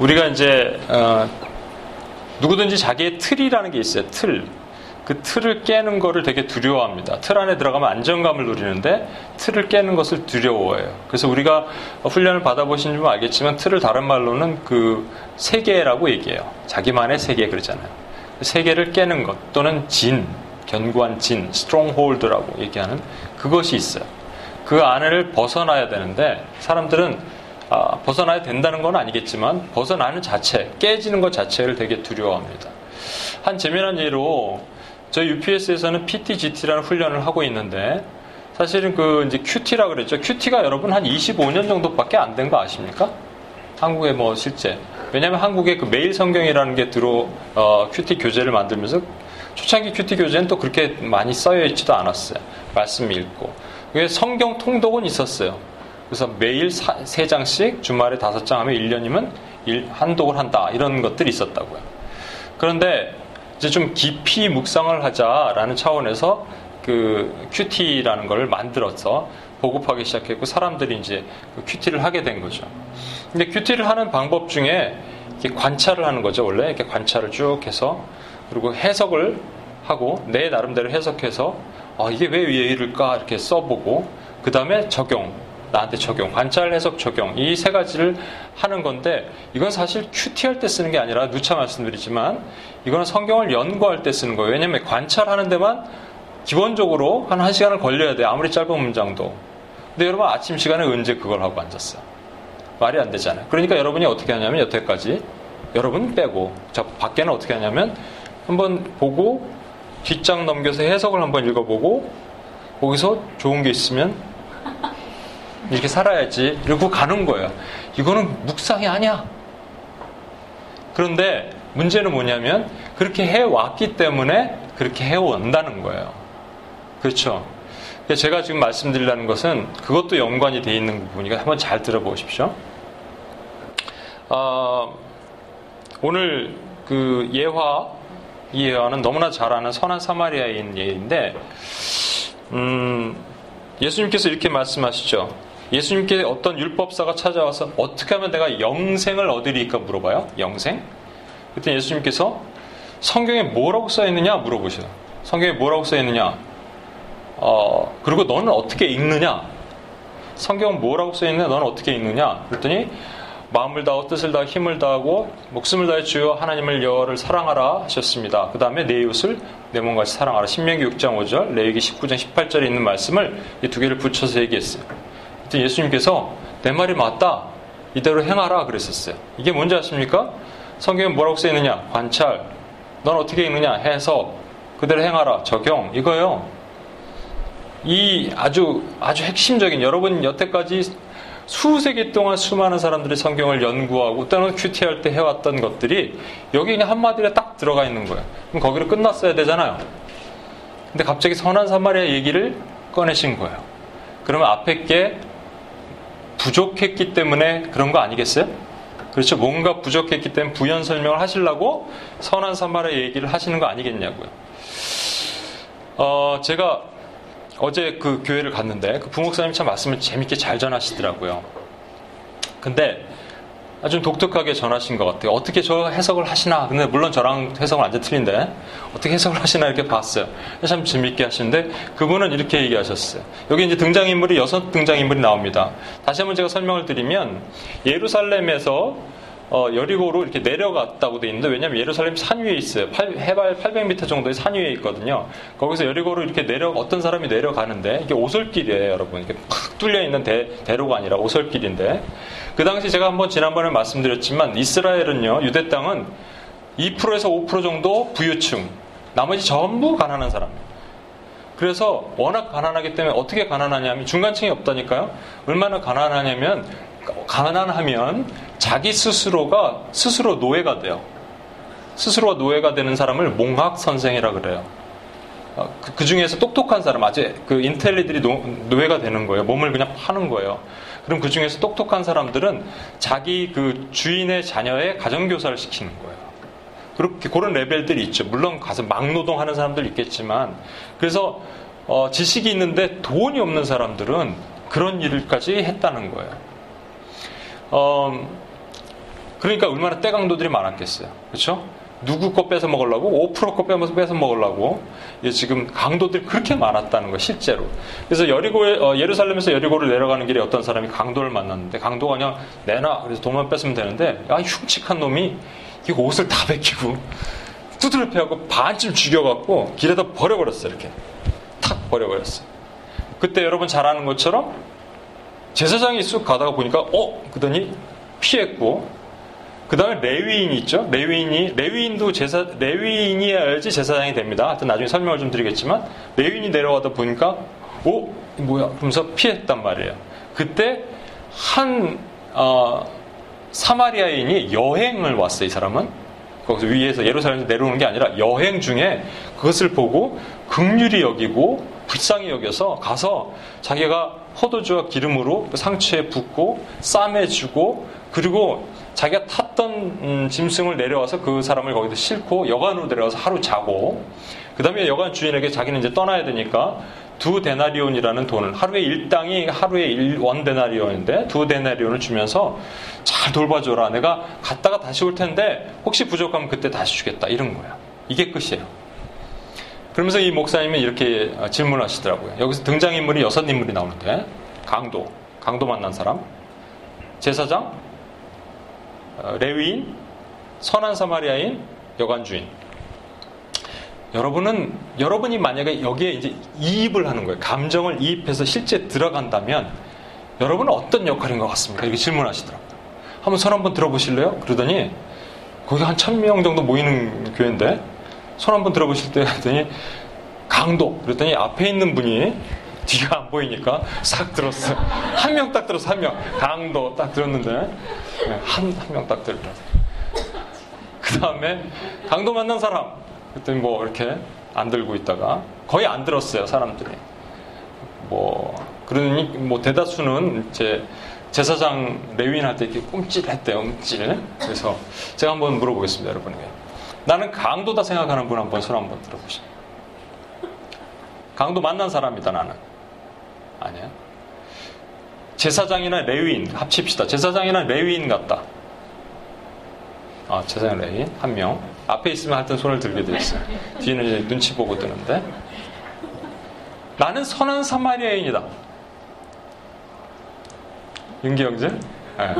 우리가 이제 어, 누구든지 자기의 틀이라는 게 있어요. 틀. 그 틀을 깨는 거를 되게 두려워합니다. 틀 안에 들어가면 안정감을 누리는데 틀을 깨는 것을 두려워해요. 그래서 우리가 훈련을 받아보신 줄 알겠지만 틀을 다른 말로는 그 세계라고 얘기해요. 자기만의 세계 그러잖아요. 그 세계를 깨는 것 또는 진, 견고한 진, stronghold라고 얘기하는 그것이 있어요. 그 안을 벗어나야 되는데 사람들은 아, 벗어나야 된다는 건 아니겠지만 벗어나는 자체, 깨지는 것 자체를 되게 두려워합니다. 한 재미난 예로 저희 UPS에서는 PTGT라는 훈련을 하고 있는데 사실은 그 이제 QT라 그랬죠. QT가 여러분 한 25년 정도밖에 안 된 거 아십니까? 한국에 뭐 실제. 왜냐하면 한국에 그 매일 성경이라는 게 들어 어, QT 교재를 만들면서 초창기 QT 교재는 또 그렇게 많이 써여 있지도 않았어요. 말씀 읽고. 그게 성경 통독은 있었어요. 그래서 매일 세 장씩 주말에 다섯 장 하면 1년이면 일독을 한다. 이런 것들이 있었다고요. 그런데 이제 좀 깊이 묵상을 하자라는 차원에서 그 QT라는 걸 만들어서 보급하기 시작했고 사람들이 이제 그 QT를 하게 된 거죠. 근데 QT를 하는 방법 중에 이렇게 관찰을 하는 거죠. 원래 이렇게 관찰을 쭉 해서 그리고 해석을 하고 내 나름대로 해석해서 아, 이게 왜 이럴까 이렇게 써보고 그 다음에 적용 나한테 적용, 관찰, 해석, 적용 이 세 가지를 하는 건데 이건 사실 큐티할 때 쓰는 게 아니라 누차 말씀드리지만 이거는 성경을 연구할 때 쓰는 거예요. 왜냐하면 관찰하는 데만 기본적으로 한 1시간을 걸려야 돼. 아무리 짧은 문장도. 근데 여러분 아침 시간에 언제 그걸 하고 앉았어요? 말이 안 되잖아요. 그러니까 여러분이 어떻게 하냐면 여태까지 여러분 빼고 자 밖에는 어떻게 하냐면 한번 보고 뒷장 넘겨서 해석을 한번 읽어보고 거기서 좋은 게 있으면 이렇게 살아야지. 이러고 가는 거예요. 이거는 묵상이 아니야. 그런데 문제는 뭐냐면 그렇게 해왔기 때문에 그렇게 해온다는 거예요. 그렇죠. 제가 지금 말씀드리려는 것은 그것도 연관이 되어 있는 부분이니까 한번 잘 들어보십시오. 어, 오늘 그 예화, 이 예화는 너무나 잘 아는 선한 사마리아인 예인데, 음, 예수님께서 이렇게 말씀하시죠. 예수님께 어떤 율법사가 찾아와서 어떻게 하면 내가 영생을 얻으리까 물어봐요. 영생? 그때 예수님께서 성경에 뭐라고 써 있느냐 물어보셔요. 성경에 뭐라고 써 있느냐? 어, 그리고 너는 어떻게 읽느냐? 성경은 뭐라고 써 있느냐? 너는 어떻게 읽느냐? 그랬더니 마음을 다하고 뜻을 다하고 힘을 다하고 목숨을 다해 주여 하나님을 여호와를 사랑하라 하셨습니다. 그 다음에 내 이웃을 내 몸같이 사랑하라. 신명기 6장 5절, 레위기 19장 18절에 있는 말씀을 이 두 개를 붙여서 얘기했어요. 예수님께서 내 말이 맞다. 이대로 행하라 그랬었어요. 이게 뭔지 아십니까? 성경에 뭐라고 써 있느냐? 관찰. 넌 어떻게 읽느냐? 해석. 그대로 행하라. 적용. 이거요. 이 아주 아주 핵심적인 여러분 여태까지 수세 기 동안 수많은 사람들이 성경을 연구하고 또는 큐티할 때 해왔던 것들이 여기 그냥 한마디에 딱 들어가 있는 거예요. 그럼 거기로 끝났어야 되잖아요. 근데 갑자기 선한 사마리아 얘기를 꺼내신 거예요. 그러면 앞에 게 부족했기 때문에 그런 거 아니겠어요? 그렇죠. 뭔가 부족했기 때문에 부연 설명을 하시려고 선한 사마리아 얘기를 하시는 거 아니겠냐고요. 어, 제가 어제 그 교회를 갔는데 그 부목사님 참 말씀을 재밌게 잘 전하시더라고요. 근데 아주 독특하게 전하신 것 같아요. 어떻게 저 해석을 하시나? 근데 물론 저랑 해석은 완전 틀린데 어떻게 해석을 하시나 이렇게 봤어요. 참 재밌게 하시는데 그분은 이렇게 얘기하셨어요. 여기 이제 등장인물이 여섯 등장인물이 나옵니다. 다시 한번 제가 설명을 드리면 예루살렘에서 어, 여리고로 이렇게 내려갔다고 돼 있는데 왜냐하면 예루살렘 산 위에 있어요. 8, 해발 800m 정도의 산 위에 있거든요. 거기서 여리고로 이렇게 내려 어떤 사람이 내려가는데 이게 오솔길이에요, 여러분. 이렇게 팍 뚫려 있는 대, 대로가 아니라 오솔길인데 그 당시 제가 한번 지난번에 말씀드렸지만 이스라엘은요 유대 땅은 2%에서 5% 정도 부유층, 나머지 전부 가난한 사람. 그래서 워낙 가난하기 때문에 어떻게 가난하냐면 중간층이 없다니까요. 얼마나 가난하냐면 가난하면 자기 스스로가 스스로 노예가 돼요. 스스로가 노예가 되는 사람을 몽학 선생이라 그래요. 어, 그, 그, 중에서 똑똑한 사람, 아주 그 인텔리들이 노, 노예가 되는 거예요. 몸을 그냥 파는 거예요. 그럼 그 중에서 똑똑한 사람들은 자기 그 주인의 자녀의 가정교사를 시키는 거예요. 그렇게 그런 레벨들이 있죠. 물론 가서 막노동하는 사람들 있겠지만 그래서 어, 지식이 있는데 돈이 없는 사람들은 그런 일까지 했다는 거예요. 어, 그러니까 얼마나 떼강도들이 많았겠어요. 그렇죠? 누구 거 뺏어 먹으려고 5%거 빼서 뺏어 먹으려고 지금 강도들이 그렇게 많았다는 거 실제로. 그래서 여리고에 어, 예루살렘에서 여리고를 내려가는 길에 어떤 사람이 강도를 만났는데 강도가 그냥 내놔 그래서 돈만 뺏으면 되는데 야 흉측한 놈이 이 옷을 다 벗기고 두드려 패하고 반쯤 죽여갖고 길에다 버려버렸어요 이렇게 탁 버려버렸어요. 그때 여러분 잘 아는 것처럼 제사장이 쑥 가다가 보니까 어 그더니 피했고 그 다음에 레위인이 있죠. 레위인이, 레위인도 제사, 레위인이어야지 제사장이 됩니다. 하여튼 나중에 설명을 좀 드리겠지만, 레위인이 내려가다 보니까, 오, 뭐야? 그러면서 피했단 말이에요. 그때 한, 어, 사마리아인이 여행을 왔어요, 이 사람은. 거기서 위에서 예루살렘에서 내려오는 게 아니라 여행 중에 그것을 보고 극률이 여기고 불쌍히 여겨서 가서 자기가 포도주와 기름으로 그 상처에 붓고 싸매주고 그리고 자기가 탔던 음, 짐승을 내려와서 그 사람을 거기서 싣고 여관으로 내려와서 하루 자고 그 다음에 여관 주인에게 자기는 이제 떠나야 되니까 두 데나리온이라는 돈을 하루에 일당이 하루에 일, 원 데나리온인데 두 데나리온을 주면서 잘 돌봐줘라. 내가 갔다가 다시 올 텐데 혹시 부족하면 그때 다시 주겠다. 이런 거야. 이게 끝이에요 그러면서 이 목사님은 이렇게 어, 질문하시더라고요 여기서 등장인물이 여섯 인물이 나오는데 강도 강도 만난 사람 제사장 어, 레위인, 선한 사마리아인, 여관주인. 여러분은 여러분이 만약에 여기에 이제 이입을 하는 거예요. 감정을 이입해서 실제 들어간다면 여러분은 어떤 역할인 것 같습니까? 이렇게 질문하시더라고요. 한번 손 한번 들어보실래요? 그러더니 거기 한 천 명 정도 모이는 교회인데 손 한번 들어보실 때 했더니 강도 그랬더니 앞에 있는 분이 뒤가 안 보이니까 싹 들었어. 한 명 딱 들었어, 한 명. 강도 딱 들었는데, 네, 한, 한 명 딱 들었어. 그 다음에, 강도 만난 사람. 그랬더니 뭐 이렇게 안 들고 있다가, 거의 안 들었어요, 사람들이. 뭐, 그러니 뭐 대다수는 이제 제사장 레윈한테 이렇게 꼼찔했대요, 꼼찔. 그래서 제가 한번 물어보겠습니다, 여러분에게. 나는 강도다 생각하는 분 한번 손 한번 들어보시죠. 강도 만난 사람이다, 나는. 아니야. 제사장이나 레위인 합칩시다. 제사장이나 레위인 같다. 아, 제사장 레위인 한 명. 앞에 있으면 하여튼 손을 들게 돼 있어요. 뒤는 이제 눈치 보고 뜨는데. 나는 선한 사마리아인이다. 윤기 형제? 네.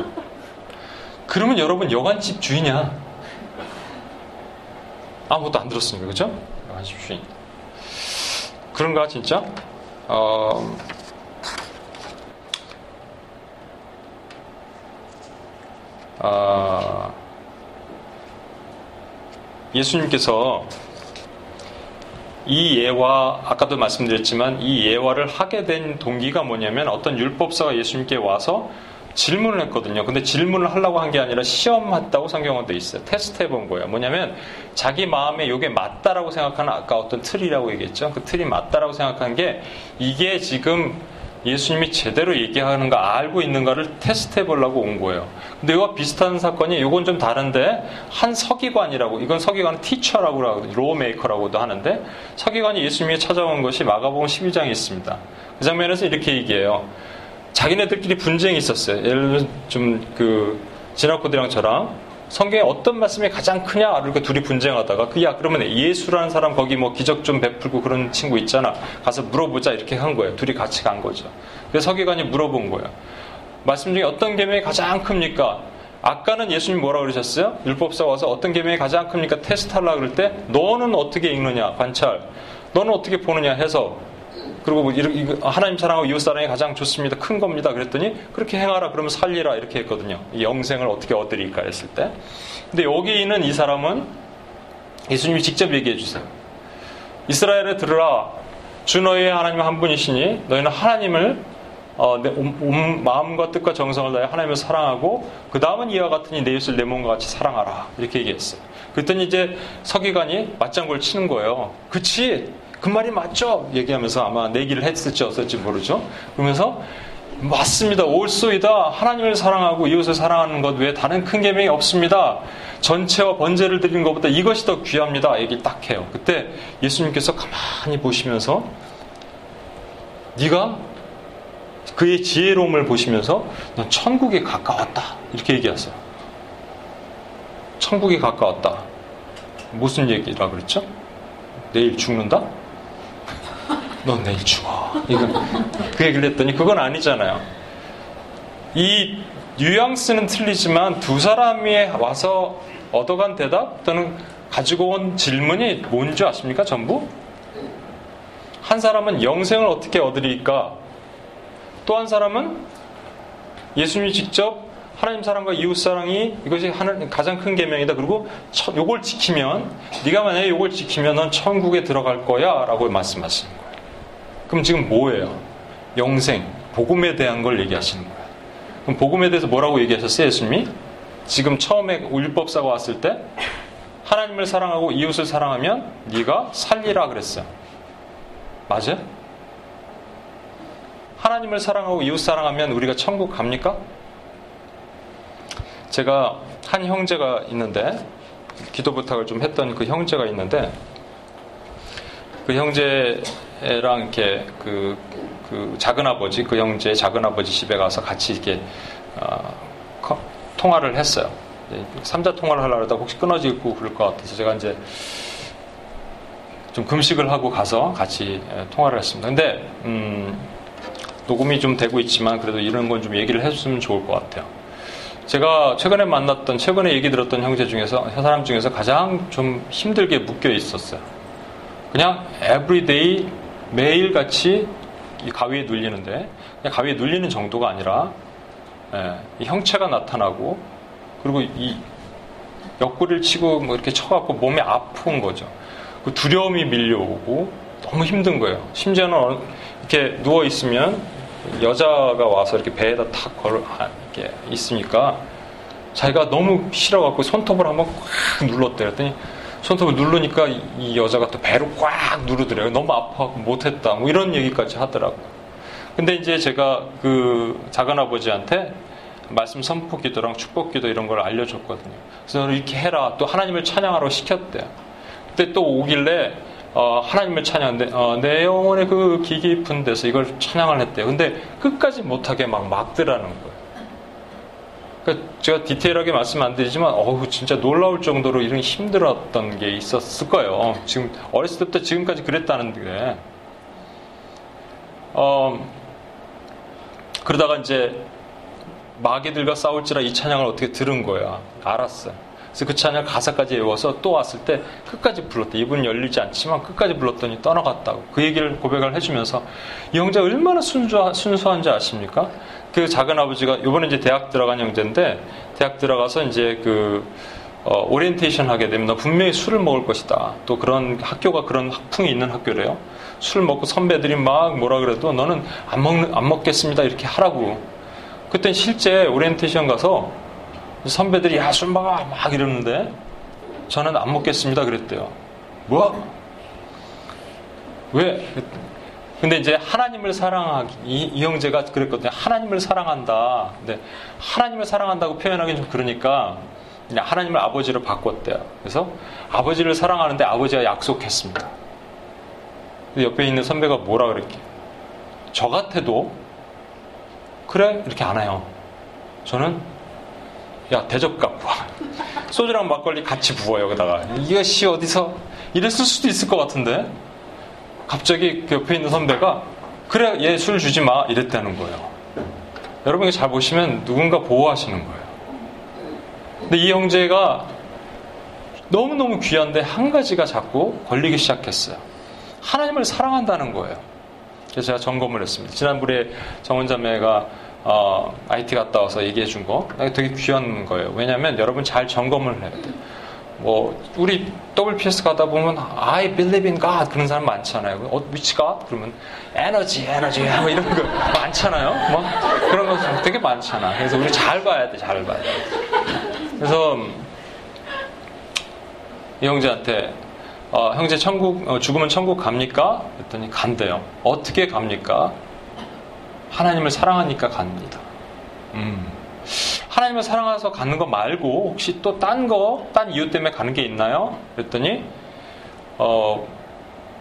그러면 여러분 여관집 주인이야. 아무것도 안 들었으니까, 그죠? 주인. 그런가, 진짜? 어, 아, 예수님께서 이 예화 아까도 말씀드렸지만 이 예화를 하게 된 동기가 뭐냐면 어떤 율법사가 예수님께 와서 질문을 했거든요. 근데 질문을 하려고 한 게 아니라 시험했다고 성경은 돼 있어요. 테스트 해본 거예요. 뭐냐면 자기 마음에 이게 맞다라고 생각하는 아까 어떤 틀이라고 얘기했죠. 그 틀이 맞다라고 생각한 게 이게 지금 예수님이 제대로 얘기하는 거 알고 있는가를 테스트해 보려고 온 거예요. 근데 이와 비슷한 사건이 이건 좀 다른데 한 서기관이라고 이건 서기관 teacher라고 lawmaker라고도 하는데 서기관이 예수님이 찾아온 것이 마가복음 12장에 있습니다. 그 장면에서 이렇게 얘기해요. 자기네들끼리 분쟁이 있었어요. 예를 들면 좀 그 진학코드랑 저랑 성경에 어떤 말씀이 가장 크냐? 이렇게 둘이 분쟁하다가 그야 그러면 예수라는 사람 거기 뭐 기적 좀 베풀고 그런 친구 있잖아. 가서 물어보자 이렇게 한 거예요. 둘이 같이 간 거죠. 그래서 서기관이 물어본 거예요. 말씀 중에 어떤 계명이 가장 큽니까? 아까는 예수님 뭐라 그러셨어요? 율법사 와서 어떤 계명이 가장 큽니까? 테스트 하려 그럴 때 너는 어떻게 읽느냐? 관찰. 너는 어떻게 보느냐 해서 그리고 뭐 하나님 사랑하고 이웃 사랑이 가장 좋습니다. 큰 겁니다. 그랬더니 그렇게 행하라 그러면 살리라 이렇게 했거든요. 영생을 어떻게 얻으릴까 했을 때. 근데 여기 있는 이 사람은 예수님이 직접 얘기해 주세요. 이스라엘에 들으라 주 너희의 하나님 한 분이시니 너희는 하나님을 어, 내 온, 온 마음과 뜻과 정성을 다해 하나님을 사랑하고 그 다음은 이와 같으니 내 이웃을 내 몸과 같이 사랑하라 이렇게 얘기했어요. 그랬더니 이제 서기관이 맞장구를 치는 거예요. 그치? 그 말이 맞죠? 얘기하면서 아마 내기를 했을지 어쩔지 모르죠. 그러면서 맞습니다. 옳소이다. 하나님을 사랑하고 이웃을 사랑하는 것 외에 다른 큰 계명이 없습니다. 전체와 번제를 드리는 것보다 이것이 더 귀합니다. 얘기 딱 해요. 그때 예수님께서 가만히 보시면서 네가 그의 지혜로움을 보시면서 넌 천국에 가까웠다. 이렇게 얘기하세요. 천국에 가까웠다. 무슨 얘기라 그랬죠? 내일 죽는다? 넌 내일 죽어. 이거, 그 얘기를 했더니 그건 아니잖아요. 이 뉘앙스는 틀리지만 두 사람이 와서 얻어간 대답 또는 가지고 온 질문이 뭔지 아십니까? 전부? 한 사람은 영생을 어떻게 얻으리까? 또 한 사람은 예수님이 직접 하나님 사랑과 이웃 사랑이 이것이 가장 큰 계명이다. 그리고 요걸 지키면 네가 만약에 요걸 지키면 넌 천국에 들어갈 거야라고 말씀하시는 거예요. 그럼 지금 뭐예요? 영생, 복음에 대한 걸 얘기하시는 거예요. 그럼 복음에 대해서 뭐라고 얘기하셨어요, 예수님이? 지금 처음에 율법사가 왔을 때 하나님을 사랑하고 이웃을 사랑하면 네가 살리라 그랬어요. 맞아요? 하나님을 사랑하고 이웃 사랑하면 우리가 천국 갑니까? 제가 한 형제가 있는데 기도 부탁을 좀 했던 그 형제가 있는데 그 형제 랑 이렇게 그, 그 작은 아버지 그 형제 작은 아버지 집에 가서 같이 이렇게 어, 통화를 했어요. 삼자 통화를 하려고 하다 혹시 끊어지고 그럴 것 같아서 제가 이제 좀 금식을 하고 가서 같이 통화를 했습니다. 근데 음, 녹음이 좀 되고 있지만 그래도 이런 건 좀 얘기를 해줬으면 좋을 것 같아요. 제가 최근에 만났던 최근에 얘기 들었던 형제 중에서 사람 중에서 가장 좀 힘들게 묶여 있었어요. 그냥 everyday 매일같이 이 가위에 눌리는데 가위에 눌리는 정도가 아니라 예, 형체가 나타나고 그리고 이 옆구리를 치고 뭐 이렇게 쳐갖고 몸이 아픈 거죠. 그 두려움이 밀려오고 너무 힘든 거예요. 심지어는 이렇게 누워 있으면 여자가 와서 이렇게 배에다 탁 걸어 아, 이렇게 있으니까 자기가 너무 싫어갖고 손톱을 한번 꽉 눌렀대. 그랬더니 손톱을 누르니까 이 여자가 또 배로 꽉 누르더래요. 너무 아파갖고 못했다. 뭐 이런 얘기까지 하더라고. 근데 이제 제가 그 작은아버지한테 말씀 선포 기도랑 축복 기도 이런 걸 알려줬거든요. 그래서 이렇게 해라. 또 하나님을 찬양하라고 시켰대요. 그때 또 오길래 어, 하나님을 찬양하는데 어, 내 영혼의 그 깊은 데서 이걸 찬양을 했대요. 근데 끝까지 못하게 막 막더라는 거예요. 그러니까 제가 디테일하게 말씀 안 드리지만 어우 진짜 놀라울 정도로 이런 힘들었던 게 있었을 거예요. 지금 어렸을 때부터 지금까지 그랬다는데 어, 그러다가 이제 마귀들과 싸울지라 이 찬양을 어떻게 들은 거야. 알았어요. 그래서 그 찬양 가사까지 외워서 또 왔을 때 끝까지 불렀대. 입은 열리지 않지만 끝까지 불렀더니 떠나갔다고. 그 얘기를 고백을 해주면서 이 형제 얼마나 순수, 순수한지 아십니까? 그 작은 아버지가 이번에 이제 대학 들어간 형제인데 대학 들어가서 이제 그 어, 오리엔테이션 하게 되면 너 분명히 술을 먹을 것이다. 또 그런 학교가 그런 학풍이 있는 학교래요. 술 먹고 선배들이 막 뭐라 그래도 너는 안 먹는 안 먹겠습니다 이렇게 하라고. 그땐 실제 오리엔테이션 가서 선배들이 야 술 먹어 막 이러는데 저는 안 먹겠습니다 그랬대요. 뭐? 왜? 근데 이제 하나님을 사랑하기 이, 이 형제가 그랬거든요. 하나님을 사랑한다. 근데 하나님을 사랑한다고 표현하기는 좀 그러니까 그냥 하나님을 아버지로 바꿨대요. 그래서 아버지를 사랑하는데 아버지가 약속했습니다. 옆에 있는 선배가 뭐라 그랬게? 저 같아도 그래 이렇게 안 해요. 저는 야 대접 갖고 와. 소주랑 막걸리 같이 부어요 여기다가 이것이 어디서 이랬을 수도 있을 것 같은데 갑자기 그 옆에 있는 선배가 그래 얘 술 주지 마 이랬다는 거예요. 여러분이 잘 보시면 누군가 보호하시는 거예요. 근데 이 형제가 너무너무 귀한데 한 가지가 자꾸 걸리기 시작했어요. 하나님을 사랑한다는 거예요. 그래서 제가 점검을 했습니다. 지난번에 정원자매가 어, IT 갔다 와서 얘기해 준 거 되게 귀한 거예요. 왜냐하면 여러분 잘 점검을 해야 돼요. 뭐 우리 WPS 가다 보면 I believe in God 그런 사람 많잖아요. 어, which God? 그러면 에너지, 에너지 뭐 이런 거 많잖아요. 뭐 그런 거 되게 많잖아. 그래서 우리 잘 봐야 돼, 잘 봐야 돼. 그래서 이 형제한테 어, 형제 천국 어, 죽으면 천국 갑니까? 그랬더니 간대요. 어떻게 갑니까? 하나님을 사랑하니까 갑니다. 음. 하나님을 사랑해서 가는 거 말고 혹시 또 딴 거, 딴 이유 때문에 가는 게 있나요? 그랬더니 어,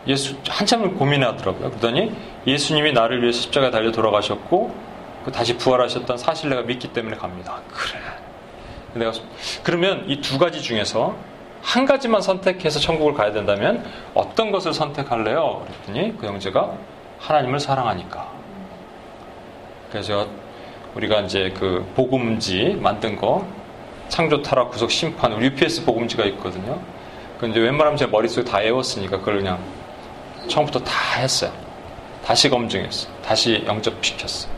예수 한참을 고민하더라고요. 그러더니 예수님이 나를 위해 십자가 달려 돌아가셨고 그 다시 부활하셨던 사실 내가 믿기 때문에 갑니다. 그래. 내가 그러면 이 두 가지 중에서 한 가지만 선택해서 천국을 가야 된다면 어떤 것을 선택할래요? 그랬더니 그 형제가 하나님을 사랑하니까. 그래서 우리가 이제 그 복음지 만든 거 창조 타락 구속 심판 우리 UPS 복음지가 있거든요. 그 이제 웬만하면 제 머릿속에 다 외웠으니까 그걸 그냥 처음부터 다 했어요. 다시 검증했어요. 다시 영접시켰어요.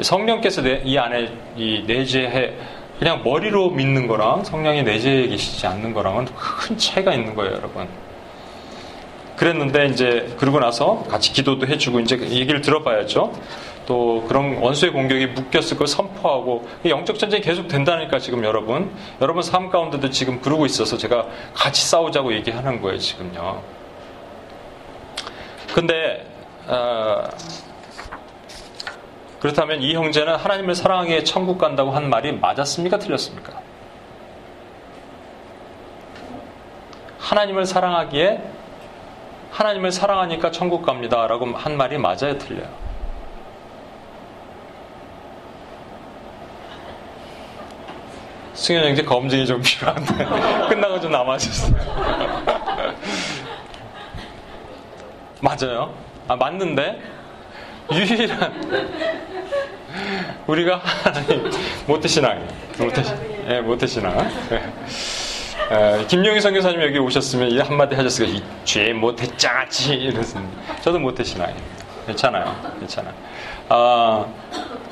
성령께서 내, 이 안에 이 내재해 그냥 머리로 믿는 거랑 성령이 내재해 계시지 않는 거랑은 큰 차이가 있는 거예요, 여러분. 그랬는데 이제 그러고 나서 같이 기도도 해주고 이제 얘기를 들어봐야죠. 또 그런 원수의 공격이 묶였을 걸 선포하고 영적 전쟁이 계속 된다니까 지금 여러분 여러분 삶 가운데도 지금 그러고 있어서 제가 같이 싸우자고 얘기하는 거예요 지금요. 근데 어, 그렇다면 이 형제는 하나님을 사랑하기에 천국 간다고 한 말이 맞았습니까? 틀렸습니까? 하나님을 사랑하기에 하나님을 사랑하니까 천국 갑니다. 라고 한 말이 맞아요? 틀려요? 승현 형제 검증이 좀 필요한데 끝나고 좀 남아주세요. 맞아요. 아 맞는데 유일한 우리가 하나님 모태신앙 모태 예 모태신앙. 예. 김용희 선교사님 여기 오셨으면 이 한마디 하셨을 거예요. 죄 못했자지 이랬습니다. 저도 모태신앙이에요. 괜찮아요. 괜찮아요. 아,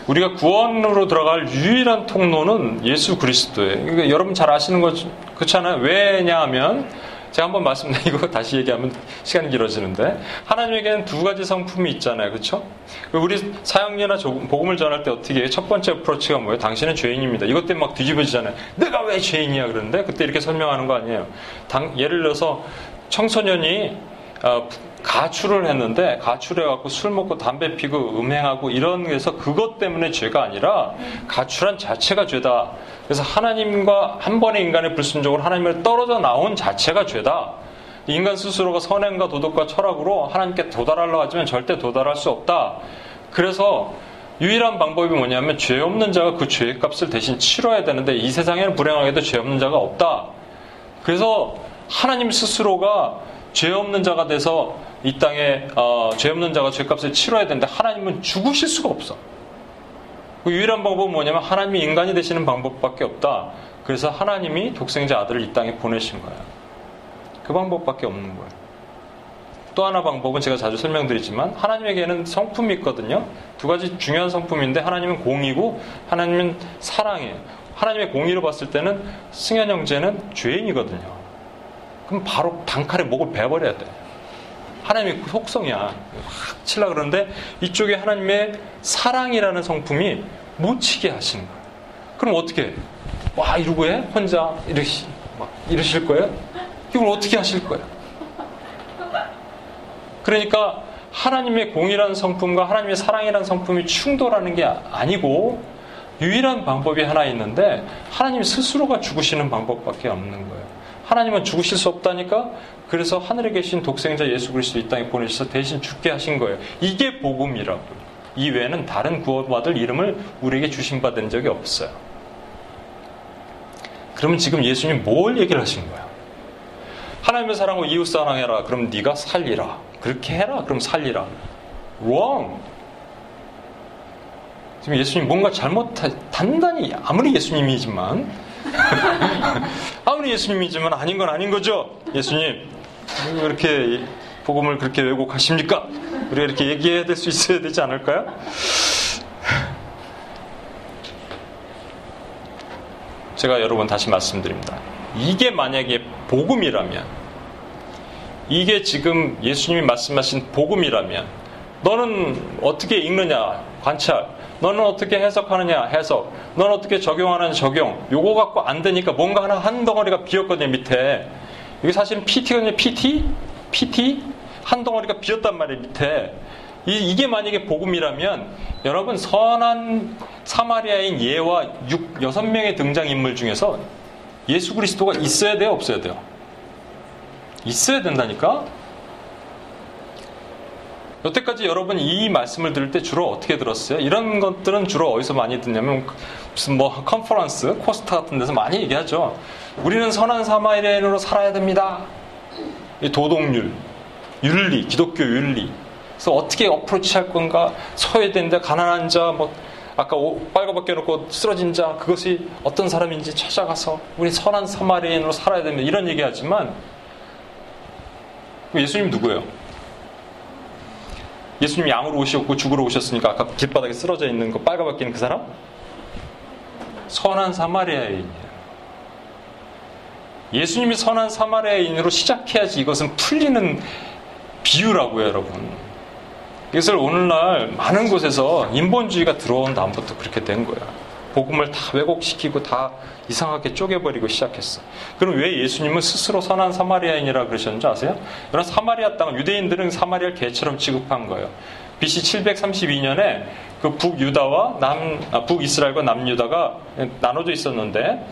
우리가 구원으로 들어갈 유일한 통로는 예수 그리스도예요. 그러니까 여러분 잘 아시는 거 그렇잖아요. 왜냐하면 제가 한번 말씀드리고 다시 얘기하면 시간이 길어지는데 하나님에게는 두 가지 성품이 있잖아요. 그렇죠? 우리 사형리나 복음을 전할 때 어떻게 해요? 첫 번째 어프로치가 뭐예요? 당신은 죄인입니다. 이것 때문에 막 뒤집어지잖아요. 내가 왜 죄인이야 그러는데 그때 이렇게 설명하는 거 아니에요. 당, 예를 들어서 청소년이 어, 가출을 했는데 가출해갖고 술 먹고 담배 피고 음행하고 이런 게서 그것 때문에 죄가 아니라 가출한 자체가 죄다. 그래서 하나님과 한 번의 인간의 불순종으로 하나님을 떨어져 나온 자체가 죄다. 인간 스스로가 선행과 도덕과 철학으로 하나님께 도달하려 하지만 절대 도달할 수 없다. 그래서 유일한 방법이 뭐냐면 죄 없는 자가 그 죄의 값을 대신 치러야 되는데 이 세상에는 불행하게도 죄 없는 자가 없다. 그래서 하나님 스스로가 죄 없는 자가 돼서 이 땅에 어, 죄 없는 자가 죄값을 치러야 되는데 하나님은 죽으실 수가 없어. 그 유일한 방법은 뭐냐면 하나님이 인간이 되시는 방법밖에 없다. 그래서 하나님이 독생자 아들을 이 땅에 보내신 거야. 그 방법밖에 없는 거예요. 또 하나 방법은 제가 자주 설명드리지만 하나님에게는 성품이 있거든요. 두 가지 중요한 성품인데 하나님은 공이고 하나님은 사랑이에요. 하나님의 공의로 봤을 때는 승현 형제는 죄인이거든요. 그럼 바로 단칼에 목을 베버려야 돼. 하나님의 그 속성이야. 확 칠라 그러는데 이쪽에 하나님의 사랑이라는 성품이 못 치게 하시는 거예요. 그럼 어떻게 해? 와 이러고 해? 혼자 이러시, 막 이러실 거예요? 이걸 어떻게 하실 거예요? 그러니까 하나님의 공이라는 성품과 하나님의 사랑이라는 성품이 충돌하는 게 아니고 유일한 방법이 하나 있는데 하나님 스스로가 죽으시는 방법밖에 없는 거예요. 하나님은 죽으실 수 없다니까 그래서 하늘에 계신 독생자 예수 그리스도 이 땅에 보내셔서 대신 죽게 하신 거예요. 이게 복음이라고요. 이외에는 다른 구원받을 이름을 우리에게 주신 바 된 적이 없어요. 그러면 지금 예수님 뭘 얘기를 하신 거야? 하나님의 사랑과 이웃 사랑해라. 그럼 네가 살리라. 그렇게 해라. 그럼 살리라. wrong. 지금 예수님 뭔가 잘못 단단히 아무리 예수님이지만 아무리 예수님이지만 아닌 건 아닌 거죠. 예수님, 왜 그렇게 복음을 그렇게 왜곡하십니까? 우리가 이렇게 얘기해야 될 수 있어야 되지 않을까요? 제가 여러분 다시 말씀드립니다. 이게 만약에 복음이라면, 이게 지금 예수님이 말씀하신 복음이라면, 너는 어떻게 읽느냐, 관찰, 너는 어떻게 해석하느냐 해석 너는 어떻게 적용하느냐 적용 요거 갖고 안 되니까 뭔가 하나 한 덩어리가 비었거든요 밑에 이게 사실은 PT거든요. PT? PT? 한 덩어리가 비었단 말이에요, 밑에. 이, 게 만약에 복음이라면 여러분 선한 사마리아인 예와 6, 6명의 등장인물 중에서 예수 그리스도가 있어야 돼요, 없어야 돼요? 있어야 된다니까? 여태까지 여러분 이 말씀을 들을 때 주로 어떻게 들었어요? 이런 것들은 주로 어디서 많이 듣냐면 무슨 뭐 컨퍼런스, 코스타 같은 데서 많이 얘기하죠. 우리는 선한 사마리아인으로 살아야 됩니다. 도덕률, 윤리, 기독교 윤리. 그래서 어떻게 어프로치 할 건가? 소외된데 가난한 자, 뭐 아까 빨가벗겨 놓고 쓰러진 자 그것이 어떤 사람인지 찾아가서 우리 선한 사마리아인으로 살아야 됩니다. 이런 얘기하지만 예수님 누구예요? 예수님이 양으로 오셨고 죽으러 오셨으니까 아까 길바닥에 쓰러져 있는 거 빨가벗기는 그 사람? 선한 사마리아인이에요. 예수님이 선한 사마리아인으로 시작해야지 이것은 풀리는 비유라고요, 여러분. 이것을 오늘날 많은 곳에서 인본주의가 들어온 다음부터 그렇게 된 거야. 복음을 다 왜곡시키고 다 이상하게 쪼개버리고 시작했어. 그럼 왜 예수님은 스스로 선한 사마리아인이라 그러셨는지 아세요? 이런 사마리아 땅은 유대인들은 사마리아를 개처럼 취급한 거예요. BC 732년에 그 북유다와 남, 아, 북이스라엘과 남유다가 나눠져 있었는데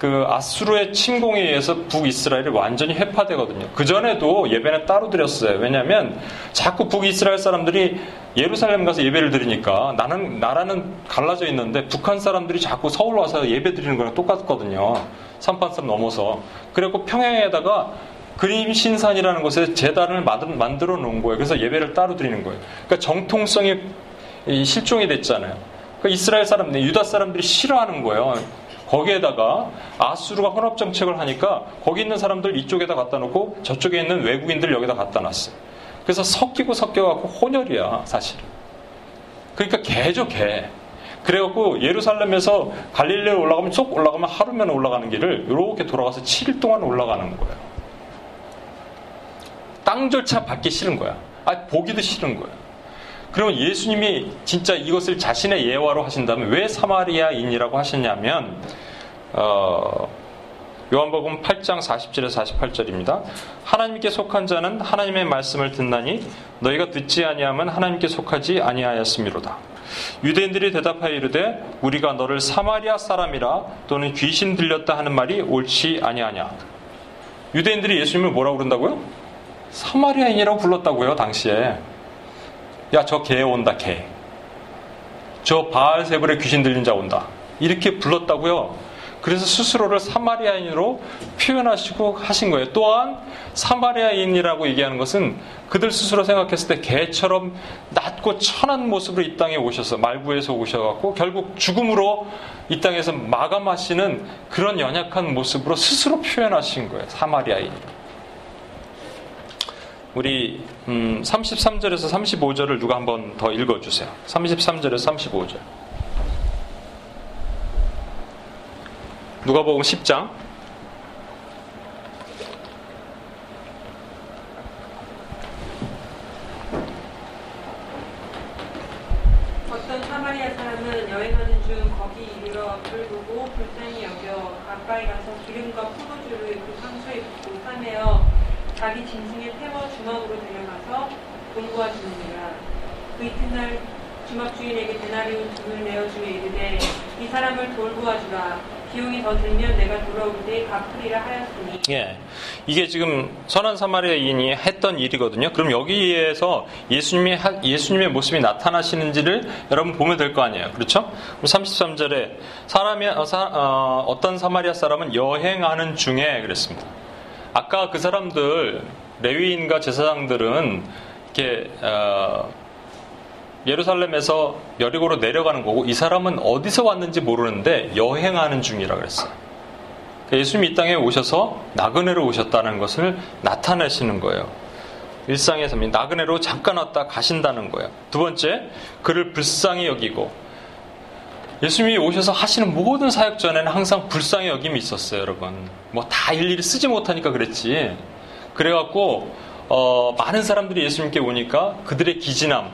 그 아수르의 침공에 의해서 북이스라엘이 완전히 회파되거든요. 그 전에도 예배는 따로 드렸어요. 왜냐하면 자꾸 북이스라엘 사람들이 예루살렘 가서 예배를 드리니까 나는 나라는 갈라져 있는데 북한 사람들이 자꾸 서울 와서 예배 드리는 거랑 똑같거든요. 삼판섬 넘어서. 그리고 평양에다가 그림 신산이라는 곳에 재단을 만들어 놓은 거예요. 그래서 예배를 따로 드리는 거예요. 그러니까 정통성이 실종이 됐잖아요. 그러니까 이스라엘 사람들, 유다 사람들이 싫어하는 거예요. 거기에다가 아수르가 혼합 정책을 하니까 거기 있는 사람들 이쪽에다 갖다 놓고 저쪽에 있는 외국인들 여기다 갖다 놨어요. 그래서 섞이고 섞여갖고 혼혈이야, 사실. 그러니까 개죠, 개. 그래갖고 예루살렘에서 갈릴레로 올라가면 쏙 올라가면 하루면 올라가는 길을 이렇게 돌아가서 7일 동안 올라가는 거예요. 땅조차 받기 싫은 거야. 아, 보기도 싫은 거야. 그러면 예수님이 진짜 이것을 자신의 예화로 하신다면 왜 사마리아인이라고 하셨냐면 어, 요한복음 8장 47에서 48절입니다. 하나님께 속한 자는 하나님의 말씀을 듣나니 너희가 듣지 아니하면 하나님께 속하지 아니하였음이로다. 유대인들이 대답하여 이르되 우리가 너를 사마리아 사람이라 또는 귀신 들렸다 하는 말이 옳지 아니하냐. 유대인들이 예수님을 뭐라고 그런다고요? 사마리아인이라고 불렀다고요, 당시에. 야, 저 개 온다, 개. 저 바알세불에 귀신 들린 자 온다. 이렇게 불렀다고요. 그래서 스스로를 사마리아인으로 표현하시고 하신 거예요. 또한 사마리아인이라고 얘기하는 것은 그들 스스로 생각했을 때 개처럼 낮고 천한 모습으로 이 땅에 오셔서 말구에서 오셔갖고 결국 죽음으로 이 땅에서 마감하시는 그런 연약한 모습으로 스스로 표현하신 거예요. 사마리아인. 우리 음, 33절에서 35절을 누가 한번 더 읽어주세요. 33절에서 35절. 누가 보면 10장. 어떤 사마리아 사람은 여행하는 중 거기 이르러 불 보고 불쌍히 여겨 가까이 가서 기름과 포도주를 그 상처에 붓고 싸매어 자기 짐승에 태워 주막으로 데려가서 공부하시느니라. 그 이튿날 주막 주인에게 데나리온 돈을 내어주며 이르되 이 사람을 돌보아주라. 비용이 더 들면 내가 돌아올 때 갚으리라 하였으니. 예. 이게 지금 선한 사마리아인이 했던 일이거든요. 그럼 여기에서 예수님의, 예수님의 모습이 나타나시는지를 여러분 보면 될 거 아니에요. 그렇죠? 33절에 사람이, 어, 어, 어떤 사마리아 사람은 여행하는 중에 그랬습니다. 아까 그 사람들 레위인과 제사장들은 이렇게 어, 예루살렘에서 여리고로 내려가는 거고 이 사람은 어디서 왔는지 모르는데 여행하는 중이라 그랬어요. 그러니까 예수님이 이 땅에 오셔서 나그네로 오셨다는 것을 나타내시는 거예요. 일상에서 나그네로 잠깐 왔다 가신다는 거예요. 두 번째, 그를 불쌍히 여기고 예수님이 오셔서 하시는 모든 사역 전에는 항상 불쌍히 여김이 있었어요, 여러분. 뭐 다 일일이 쓰지 못하니까 그랬지. 그래갖고 어, 많은 사람들이 예수님께 오니까 그들의 기진함,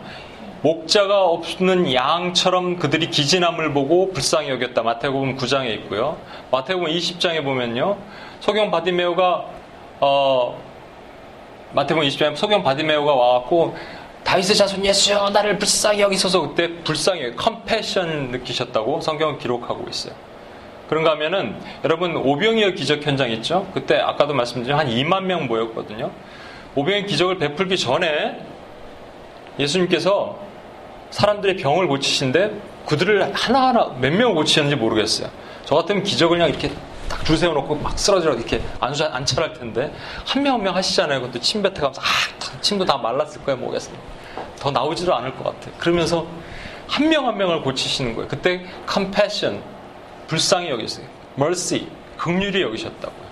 목자가 없는 양처럼 그들이 기진함을 보고 불쌍히 여겼다. 마태복음 9장에 있고요. 마태복음 20장에 보면요. 소경 바디메오가 어, 마태복음 20장에 소경 바디메오가 와갖고 다윗의 자손 예수여 나를 불쌍히 여기소서 그때 불쌍히 컴패션 느끼셨다고 성경은 기록하고 있어요. 그런가 하면은 여러분 오병이어 기적 현장 있죠? 그때 아까도 말씀드린 한 2만 명 모였거든요. 오병이어 기적을 베풀기 전에 예수님께서 사람들의 병을 고치신데 그들을 하나하나 몇 명을 고치셨는지 모르겠어요. 저 같으면 기적을 그냥 이렇게 딱 줄 세워놓고 막 쓰러지라 이렇게 안수 안찰할 텐데 한 명 한명 하시잖아요. 그것도 침 뱉어가면서 아 침도 다 말랐을 거야 뭐겠어요. 더 나오지도 않을 것 같아. 그러면서 한 명한 명을 고치시는 거예요. 그때 compassion 불쌍히 여기세요. mercy 긍휼히 여기셨다고요.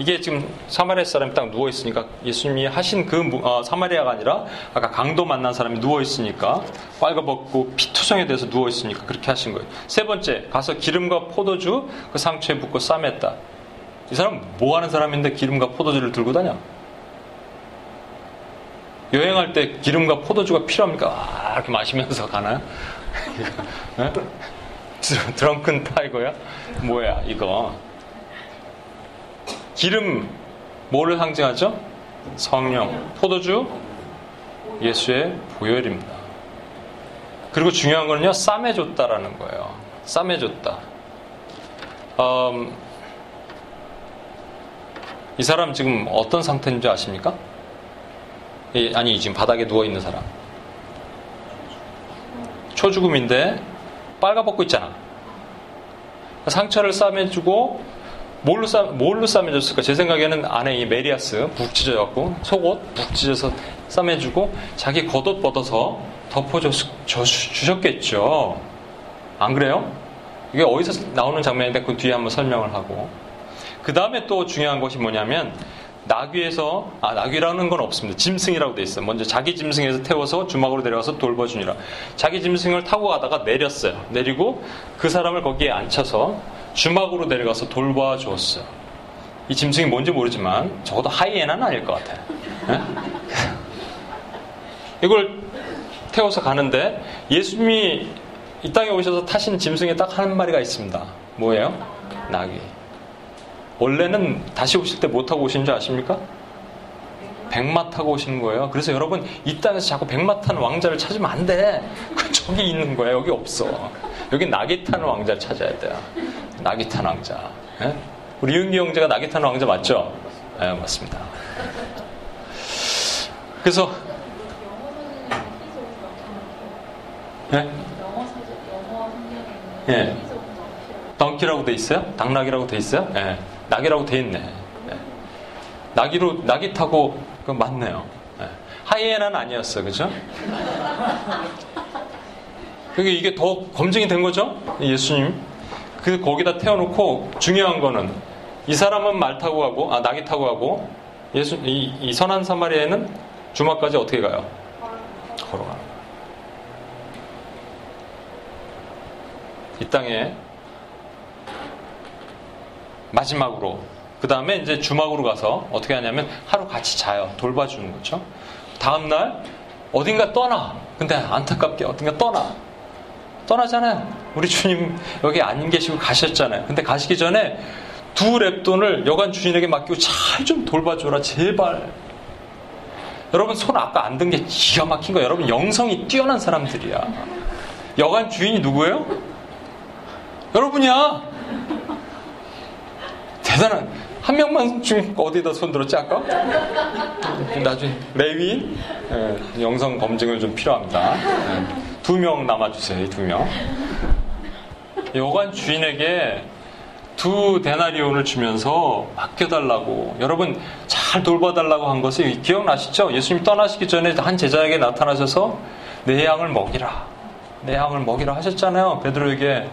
이게 지금 사마리아 사람이 딱 누워 있으니까 예수님이 하신 그 어, 사마리아가 아니라 아까 강도 만난 사람이 누워 있으니까 빨가벗고 피투성에 대해서 누워 있으니까 그렇게 하신 거예요. 세 번째 가서 기름과 포도주 그 상처에 붓고 싸맸다. 이 사람 뭐 하는 사람인데 기름과 포도주를 들고 다녀? 여행할 때 기름과 포도주가 필요합니까? 아, 이렇게 마시면서 가나요? 네? 드렁큰 타이거야? 뭐야 이거? 기름 뭐를 상징하죠? 성령, 포도주 예수의 보혈입니다. 그리고 중요한 거는요, 싸매줬다라는 거예요. 싸매줬다. 음, 이 사람 지금 어떤 상태인지 아십니까? 이, 아니, 지금 바닥에 누워 있는 사람. 초죽음인데 빨가벗고 있잖아. 상처를 싸매주고 뭘로 싸 뭘로 싸매줬을까? 제 생각에는 안에 이 메리아스 북 찢어갖고 속옷 북 찢어서 싸매주고 자기 겉옷 벗어서 덮어주셨겠죠. 안 그래요? 이게 어디서 나오는 장면인데 그 뒤에 한번 설명을 하고 그 다음에 또 중요한 것이 뭐냐면 나귀에서 아 나귀라는 건 없습니다. 짐승이라고 돼 있어요. 먼저 자기 짐승에서 태워서 주막으로 내려가서 돌봐주니라. 자기 짐승을 타고 가다가 내렸어요. 내리고 그 사람을 거기에 앉혀서 주막으로 내려가서 돌봐 주었어요. 이 짐승이 뭔지 모르지만 적어도 하이에나는 아닐 것 같아요. 네? 이걸 태워서 가는데 예수님이 이 땅에 오셔서 타신 짐승에 딱 한 마리가 있습니다. 뭐예요? 나귀. 원래는 다시 오실 때 뭐 타고 오신 줄 아십니까? 백마 타고 오시는 거예요. 그래서 여러분 이 땅에서 자꾸 백마 타는 왕자를 찾으면 안 돼. 그 저기 있는 거야. 여기 없어. 여기 나귀 타는 왕자를 찾아야 돼요. 나귀 타는 왕자. 네? 우리 윤기 형제가 나귀 타는 왕자 맞죠? 네, 맞습니다. 그래서 네? 예. 덩키라고 돼 있어요? 당나귀라고 돼 있어요? 예. 낙이라고 돼 있네. 예. 낙이로 낙이 타고 그 맞네요. 예. 하이에나는 아니었어, 그죠? 그게 이게 더 검증이 된 거죠? 예수님 그 거기다 태워놓고 중요한 거는 이 사람은 말 타고 가고 아 낙이 타고 가고 예수 이, 이 선한 사마리아에는 주막까지 어떻게 가요? 거예요. 이 땅에 마지막으로 그 다음에 이제 주막으로 가서 어떻게 하냐면 하루 같이 자요. 돌봐주는 거죠. 다음 날 어딘가 떠나. 근데 안타깝게 어딘가 떠나. 떠나잖아요. 우리 주님 여기 안 계시고 가셨잖아요. 근데 가시기 전에 두 랩돈을 여관 주인에게 맡기고 잘 좀 돌봐줘라 제발. 여러분 손 아까 안 든 게 기가 막힌 거 여러분 영성이 뛰어난 사람들이야. 여관 주인이 누구예요? 여러분이야. 대단한 한 명만 지금 어디다 손 들었지 아까? 나중에 레위인 예, 영성 검증을 좀 필요합니다. 예, 두명 남아주세요. 두 명. 여관 주인에게 두 데나리온을 주면서 맡겨달라고 여러분 잘 돌봐달라고 한 것이 기억나시죠? 예수님 떠나시기 전에 한 제자에게 나타나셔서 내 양을 먹이라 내 양을 먹이라 하셨잖아요 베드로에게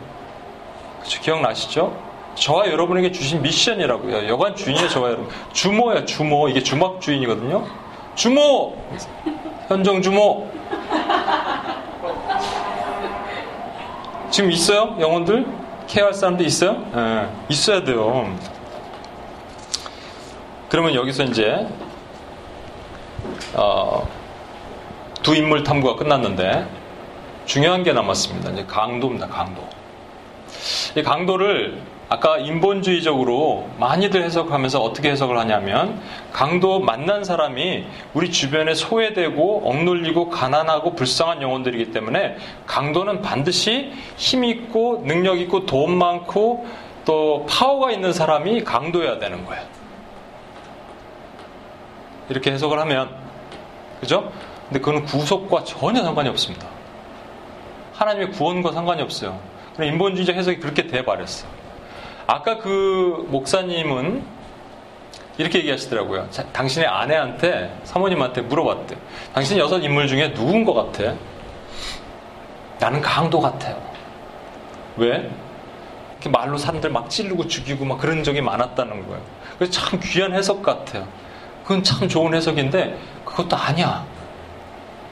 그쵸, 기억나시죠? 저와 여러분에게 주신 미션이라고요. 여관 주인이에요, 저와 여러분. 주모야, 주모. 이게 주막 주인이거든요. 주모! 현정 주모! 지금 있어요? 영혼들? 케어할 사람들 있어요? 네, 있어야 돼요. 그러면 여기서 이제, 어, 두 인물 탐구가 끝났는데, 중요한 게 남았습니다. 이제 강도입니다, 강도. 이 강도를 아까 인본주의적으로 많이들 해석하면서 어떻게 해석을 하냐면 강도 만난 사람이 우리 주변에 소외되고 억눌리고 가난하고 불쌍한 영혼들이기 때문에 강도는 반드시 힘 있고 능력 있고 돈 많고 또 파워가 있는 사람이 강도여야 되는 거예요. 이렇게 해석을 하면 그죠? 근데 그건 구속과 전혀 상관이 없습니다. 하나님의 구원과 상관이 없어요. 인본주의적 해석이 그렇게 돼버렸어. 아까 그 목사님은 이렇게 얘기하시더라고요. 자, 당신의 아내한테 사모님한테 물어봤대. 당신 여섯 인물 중에 누군 것 같아? 나는 강도 같아요. 왜? 이렇게 말로 사람들 막 찌르고 죽이고 막 그런 적이 많았다는 거예요. 그래서 참 귀한 해석 같아요. 그건 참 좋은 해석인데 그것도 아니야.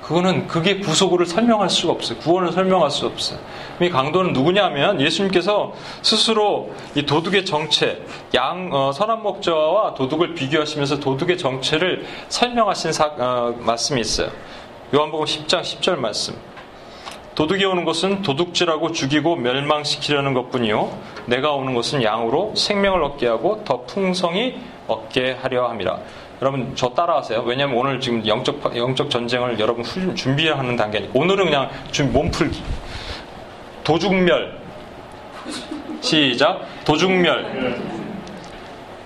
그거는 그게 구속을 설명할 수가 없어요. 구원을 설명할 수 없어요. 이 강도는 누구냐면 예수님께서 스스로 이 도둑의 정체, 양 어, 선한 목자와 도둑을 비교하시면서 도둑의 정체를 설명하신 사, 어, 말씀이 있어요. 요한복음 10장 10절 말씀. 도둑이 오는 것은 도둑질하고 죽이고 멸망시키려는 것뿐이요 내가 오는 것은 양으로 생명을 얻게 하고 더 풍성히 얻게 하려 함이라. 여러분 저 따라하세요. 왜냐하면 오늘 지금 영적 영적 전쟁을 여러분 준비하는 단계니까 오늘은 그냥 준 몸풀기. 도죽멸 시작 도죽멸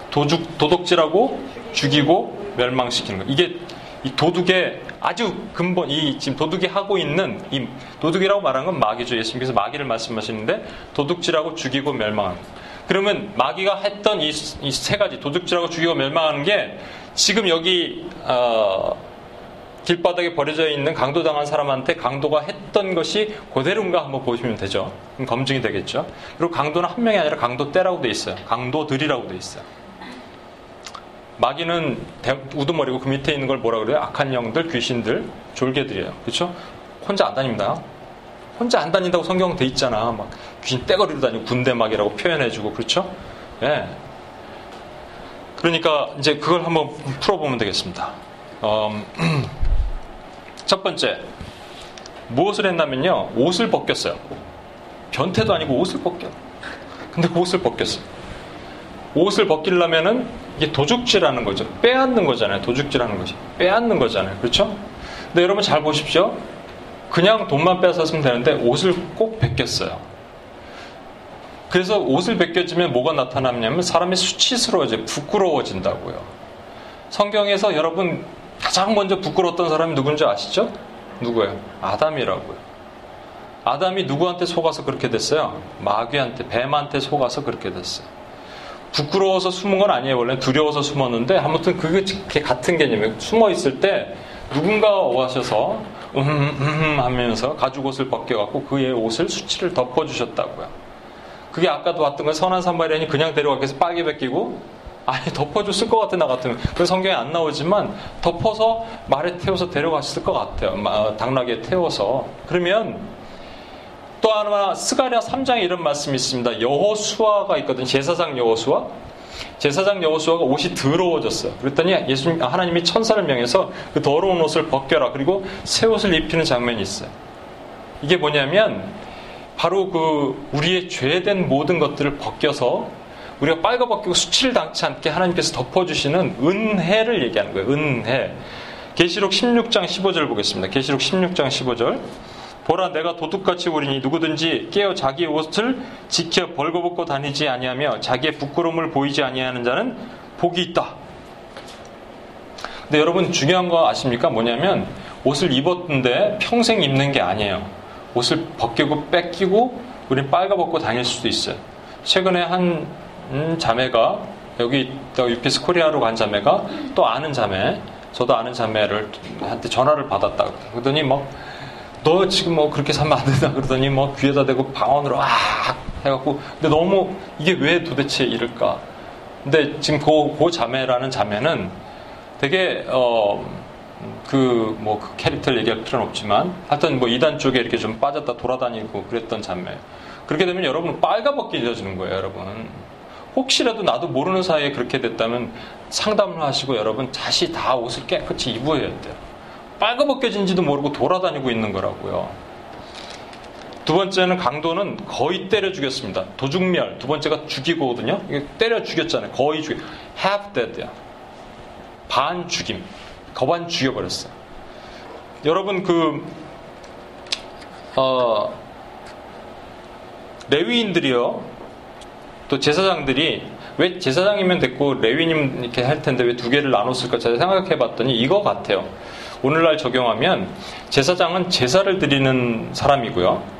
도둑 도둑질하고 죽이고 멸망시키는 거. 이게 이 도둑의 아주 근본 이 지금 도둑이 하고 있는 이 도둑이라고 말하는 건 마귀죠. 예수님께서 마귀를 말씀하시는데 도둑질하고 죽이고 멸망하는 거. 그러면 마귀가 했던 이 세 가지 도둑질하고 죽이고 멸망하는 게 지금 여기 어, 길바닥에 버려져 있는 강도당한 사람한테 강도가 했던 것이 그대로인가 한번 보시면 되죠. 검증이 되겠죠. 그리고 강도는 한 명이 아니라 강도 때라고 돼 있어요. 강도들이라고 돼 있어요. 마귀는 우두머리고 그 밑에 있는 걸 뭐라 그래요? 악한 영들, 귀신들, 졸개들이에요. 그렇죠? 혼자 안 다닙니다. 혼자 안 다닌다고 성경 돼 있잖아. 막 귀신 떼거리로 다니고 군대막이라고 표현해주고 그렇죠? 예. 네. 그러니까 이제 그걸 한번 풀어보면 되겠습니다. 음, 첫 번째, 무엇을 했냐면요. 옷을 벗겼어요. 변태도 아니고 옷을 벗겨. 근데 그 옷을 벗겼어. 옷을 벗기려면은 이게 도둑질하는 거죠. 빼앗는 거잖아요. 도둑질하는 것이. 빼앗는 거잖아요. 그렇죠? 근데 여러분 잘 보십시오. 그냥 돈만 뺏었으면 되는데 옷을 꼭 벗겼어요. 그래서 옷을 벗겨지면 뭐가 나타나냐면 사람이 수치스러워져 부끄러워진다고요. 성경에서 여러분 가장 먼저 부끄러웠던 사람이 누군지 아시죠? 누구예요? 아담이라고요. 아담이 누구한테 속아서 그렇게 됐어요? 마귀한테, 뱀한테 속아서 그렇게 됐어요. 부끄러워서 숨은 건 아니에요. 원래 두려워서 숨었는데 아무튼 그게 같은 개념이에요. 숨어 있을 때 누군가 오셔서 음, 음, 음 하면서 가죽 옷을 벗겨갖고 그의 옷을 수치를 덮어주셨다고요. 그게 아까도 왔던 건 선한 산마리안이 그냥 데려가기 위해서 빨개 벗기고 아니 덮어줬을 것 같아 나 같으면. 그 성경에 안 나오지만 덮어서 말에 태워서 데려갔을 것 같아요. 당나귀에 태워서. 그러면 또 하나 스가랴 3장에 이런 말씀이 있습니다. 여호수아가 있거든. 제사장 여호수아. 제사장 여호수아가 옷이 더러워졌어요. 그랬더니 예수님 하나님이 천사를 명해서 그 더러운 옷을 벗겨라. 그리고 새 옷을 입히는 장면이 있어요. 이게 뭐냐면 바로 그 우리의 죄된 모든 것들을 벗겨서 우리가 빨가벗기고 수치를 당치 않게 하나님께서 덮어주시는 은혜를 얘기하는 거예요. 은혜. 계시록 16장 15절 보겠습니다. 계시록 16장 15절. 보라 내가 도둑같이 우리니 누구든지 깨어 자기의 옷을 지켜 벌거벗고 다니지 아니하며 자기의 부끄러움을 보이지 아니하는 자는 복이 있다. 근데 여러분 중요한 거 아십니까? 뭐냐면 옷을 입었는데 평생 입는 게 아니에요. 옷을 벗기고 뺏기고 우리 빨가벗고 다닐 수도 있어요. 최근에 한 음, 자매가 여기 유피스 코리아로 간 자매가 또 아는 자매, 저도 아는 자매를 한테 전화를 받았다. 그러더니 뭐 너 지금 뭐 그렇게 살면 안 된다 그러더니 뭐 귀에다 대고 방언으로 아 해갖고 근데 너무 이게 왜 도대체 이럴까? 근데 지금 그, 그 자매라는 자매는 되게 어 그 뭐 그 캐릭터를 얘기할 필요는 없지만 하여튼 뭐 이단 쪽에 이렇게 좀 빠졌다 돌아다니고 그랬던 자매. 그렇게 되면 여러분 빨가벗게 되어지는 거예요, 여러분. 혹시라도 나도 모르는 사이에 그렇게 됐다면 상담을 하시고 여러분 다시 다 옷을 깨끗이 입어야 돼요. 빨가벗겨진지도 모르고 돌아다니고 있는 거라고요. 두 번째는 강도는 거의 때려 죽였습니다. 도중멸. 두 번째가 죽이고거든요. 때려 죽였잖아요. 거의 죽여. half dead야. 반 죽임. 거반 죽여버렸어. 여러분 그 어, 레위인들이요. 또 제사장들이 왜 제사장이면 됐고 레위님 이렇게 할 텐데 왜 두 개를 나눴을까 제가 생각해 봤더니 이거 같아요. 오늘날 적용하면 제사장은 제사를 드리는 사람이고요.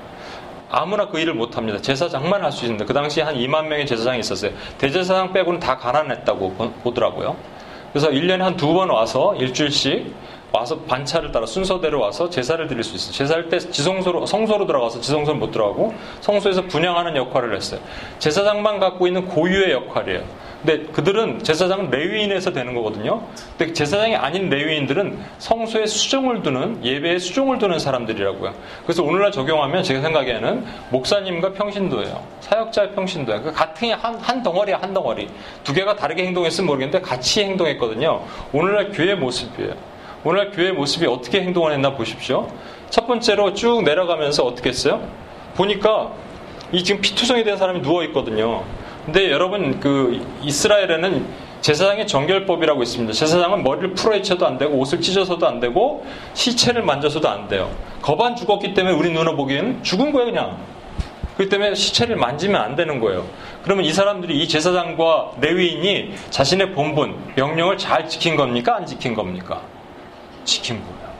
아무나 그 일을 못 합니다. 제사장만 할 수 있는데 그 당시에 한 2만 명의 제사장이 있었어요. 대제사장 빼고는 다 가난했다고 보더라고요. 그래서 1년에 한 두 번 와서 일주일씩 와서 반차를 따라 순서대로 와서 제사를 드릴 수 있어요. 제사할 때 지성소로 성소로 들어가서 지성소는 못 들어가고 성소에서 분양하는 역할을 했어요. 제사장만 갖고 있는 고유의 역할이에요. 근데 그들은 제사장은 레위인에서 되는 거거든요. 근데 제사장이 아닌 레위인들은 성소에 수종을 두는 예배에 수종을 두는 사람들이라고요. 그래서 오늘날 적용하면 제가 생각에는 목사님과 평신도예요. 사역자의 평신도예요. 그 같은 한, 한 덩어리야 한 덩어리. 두 개가 다르게 행동했으면 모르겠는데 같이 행동했거든요. 오늘날 교회 모습이에요. 오늘날 교회 모습이 어떻게 행동을 했나 보십시오. 첫 번째로 쭉 내려가면서 어떻게 했어요? 보니까 이 지금 피투성이 된 사람이 누워 있거든요. 근데 여러분 그 이스라엘에는 제사장의 정결법이라고 있습니다. 제사장은 머리를 풀어헤쳐도 안 되고 옷을 찢어서도 안 되고 시체를 만져서도 안 돼요. 거반 죽었기 때문에 우리 눈으로 보기에는 죽은 거예요 그냥. 그렇기 때문에 시체를 만지면 안 되는 거예요. 그러면 이 사람들이 이 제사장과 레위인이 자신의 본분, 명령을 잘 지킨 겁니까? 안 지킨 겁니까? 지킨 거예요.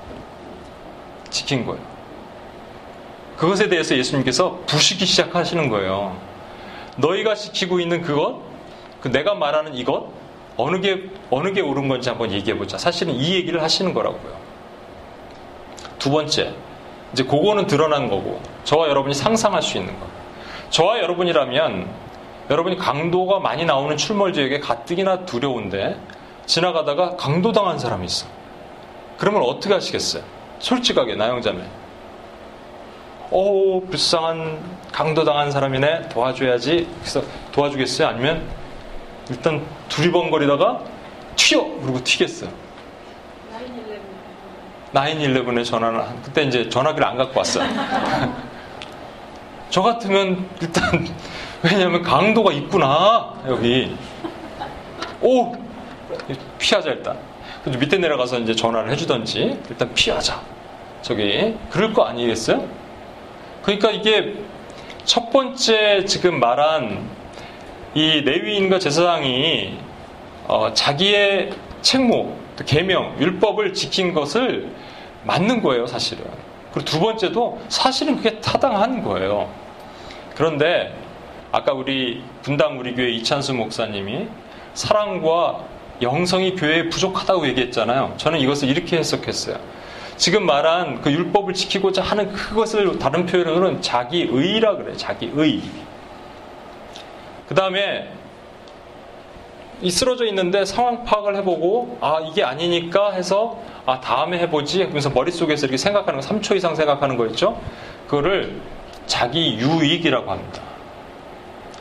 지킨 거예요. 그것에 대해서 예수님께서 부시기 시작하시는 거예요. 너희가 지키고 있는 그것, 그 내가 말하는 이것, 어느 게, 어느 게 옳은 건지 한번 얘기해 보자. 사실은 이 얘기를 하시는 거라고요. 두 번째, 이제 그거는 드러난 거고, 저와 여러분이 상상할 수 있는 거. 저와 여러분이라면, 여러분이 강도가 많이 나오는 출몰 지역에 가뜩이나 두려운데, 지나가다가 강도당한 사람이 있어. 그러면 어떻게 하시겠어요? 솔직하게, 나영자매. 오, 불쌍한 강도당한 사람이네. 도와줘야지. 그래서 도와주겠어요? 아니면 일단 두리번거리다가 튀어! 그러고 튀겠어요. 911에 전화를, 그때 이제 전화기를 안 갖고 왔어요. 저 같으면 일단, 왜냐면 강도가 있구나, 여기. 오! 피하자, 일단. 밑에 내려가서 이제 전화를 해주던지, 일단 피하자. 저기, 그럴 거 아니겠어요? 그러니까 이게 첫 번째 지금 말한 이 레위인과 제사장이 어, 자기의 책무, 계명, 율법을 지킨 것을 맞는 거예요, 사실은. 그리고 두 번째도 사실은 그게 타당한 거예요. 그런데 아까 우리 분당 우리 교회 이찬수 목사님이 사랑과 영성이 교회에 부족하다고 얘기했잖아요. 저는 이것을 이렇게 해석했어요. 지금 말한 그 율법을 지키고자 하는 그것을 다른 표현으로는 자기의라 그래요. 자기의. 그 다음에 이 쓰러져 있는데 상황 파악을 해보고 아 이게 아니니까 해서 아 다음에 해보지 하면서 머릿속에서 이렇게 생각하는 거 3초 이상 생각하는 거 있죠? 그거를 자기 유익이라고 합니다.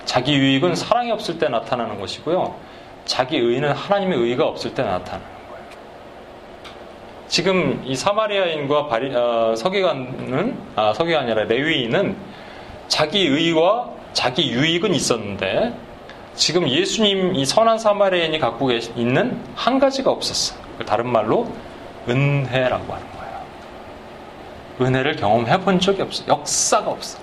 자기 유익은 사랑이 없을 때 나타나는 것이고요. 자기 의는 하나님의 의가 없을 때 나타나는 지금 이 사마리아인과 바리, 어, 서기관은 아, 서기가 아니라 레위인은 자기 의와 자기 유익은 있었는데 지금 예수님 이 선한 사마리아인이 갖고 있는 한 가지가 없었어. 다른 말로 은혜라고 하는 거예요. 은혜를 경험해 본 적이 없어. 역사가 없어.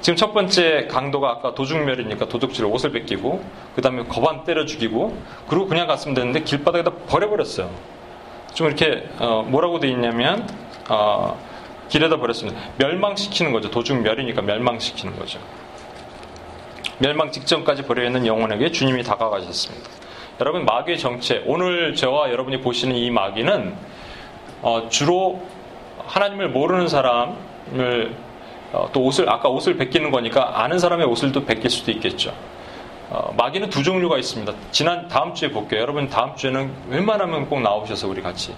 지금 첫 번째 강도가 아까 도둑멸이니까 도둑질을 옷을 뺏기고 그 다음에 거반 때려 죽이고 그리고 그냥 갔으면 되는데 길바닥에다 버려버렸어요. 좀 이렇게 어, 뭐라고 돼 있냐면 어, 길에다 버렸습니다. 멸망시키는 거죠. 도중 멸이니까 멸망시키는 거죠. 멸망 직전까지 버려 있는 영혼에게 주님이 다가가셨습니다. 여러분 마귀의 정체 오늘 저와 여러분이 보시는 이 마귀는 어, 주로 하나님을 모르는 사람을 어, 또 옷을 아까 옷을 벗기는 거니까 아는 사람의 옷을 또 벗길 수도 있겠죠. 어, 마귀는 두 종류가 있습니다. 지난 다음 주에 볼게요. 여러분 다음 주에는 웬만하면 꼭 나오셔서 우리 같이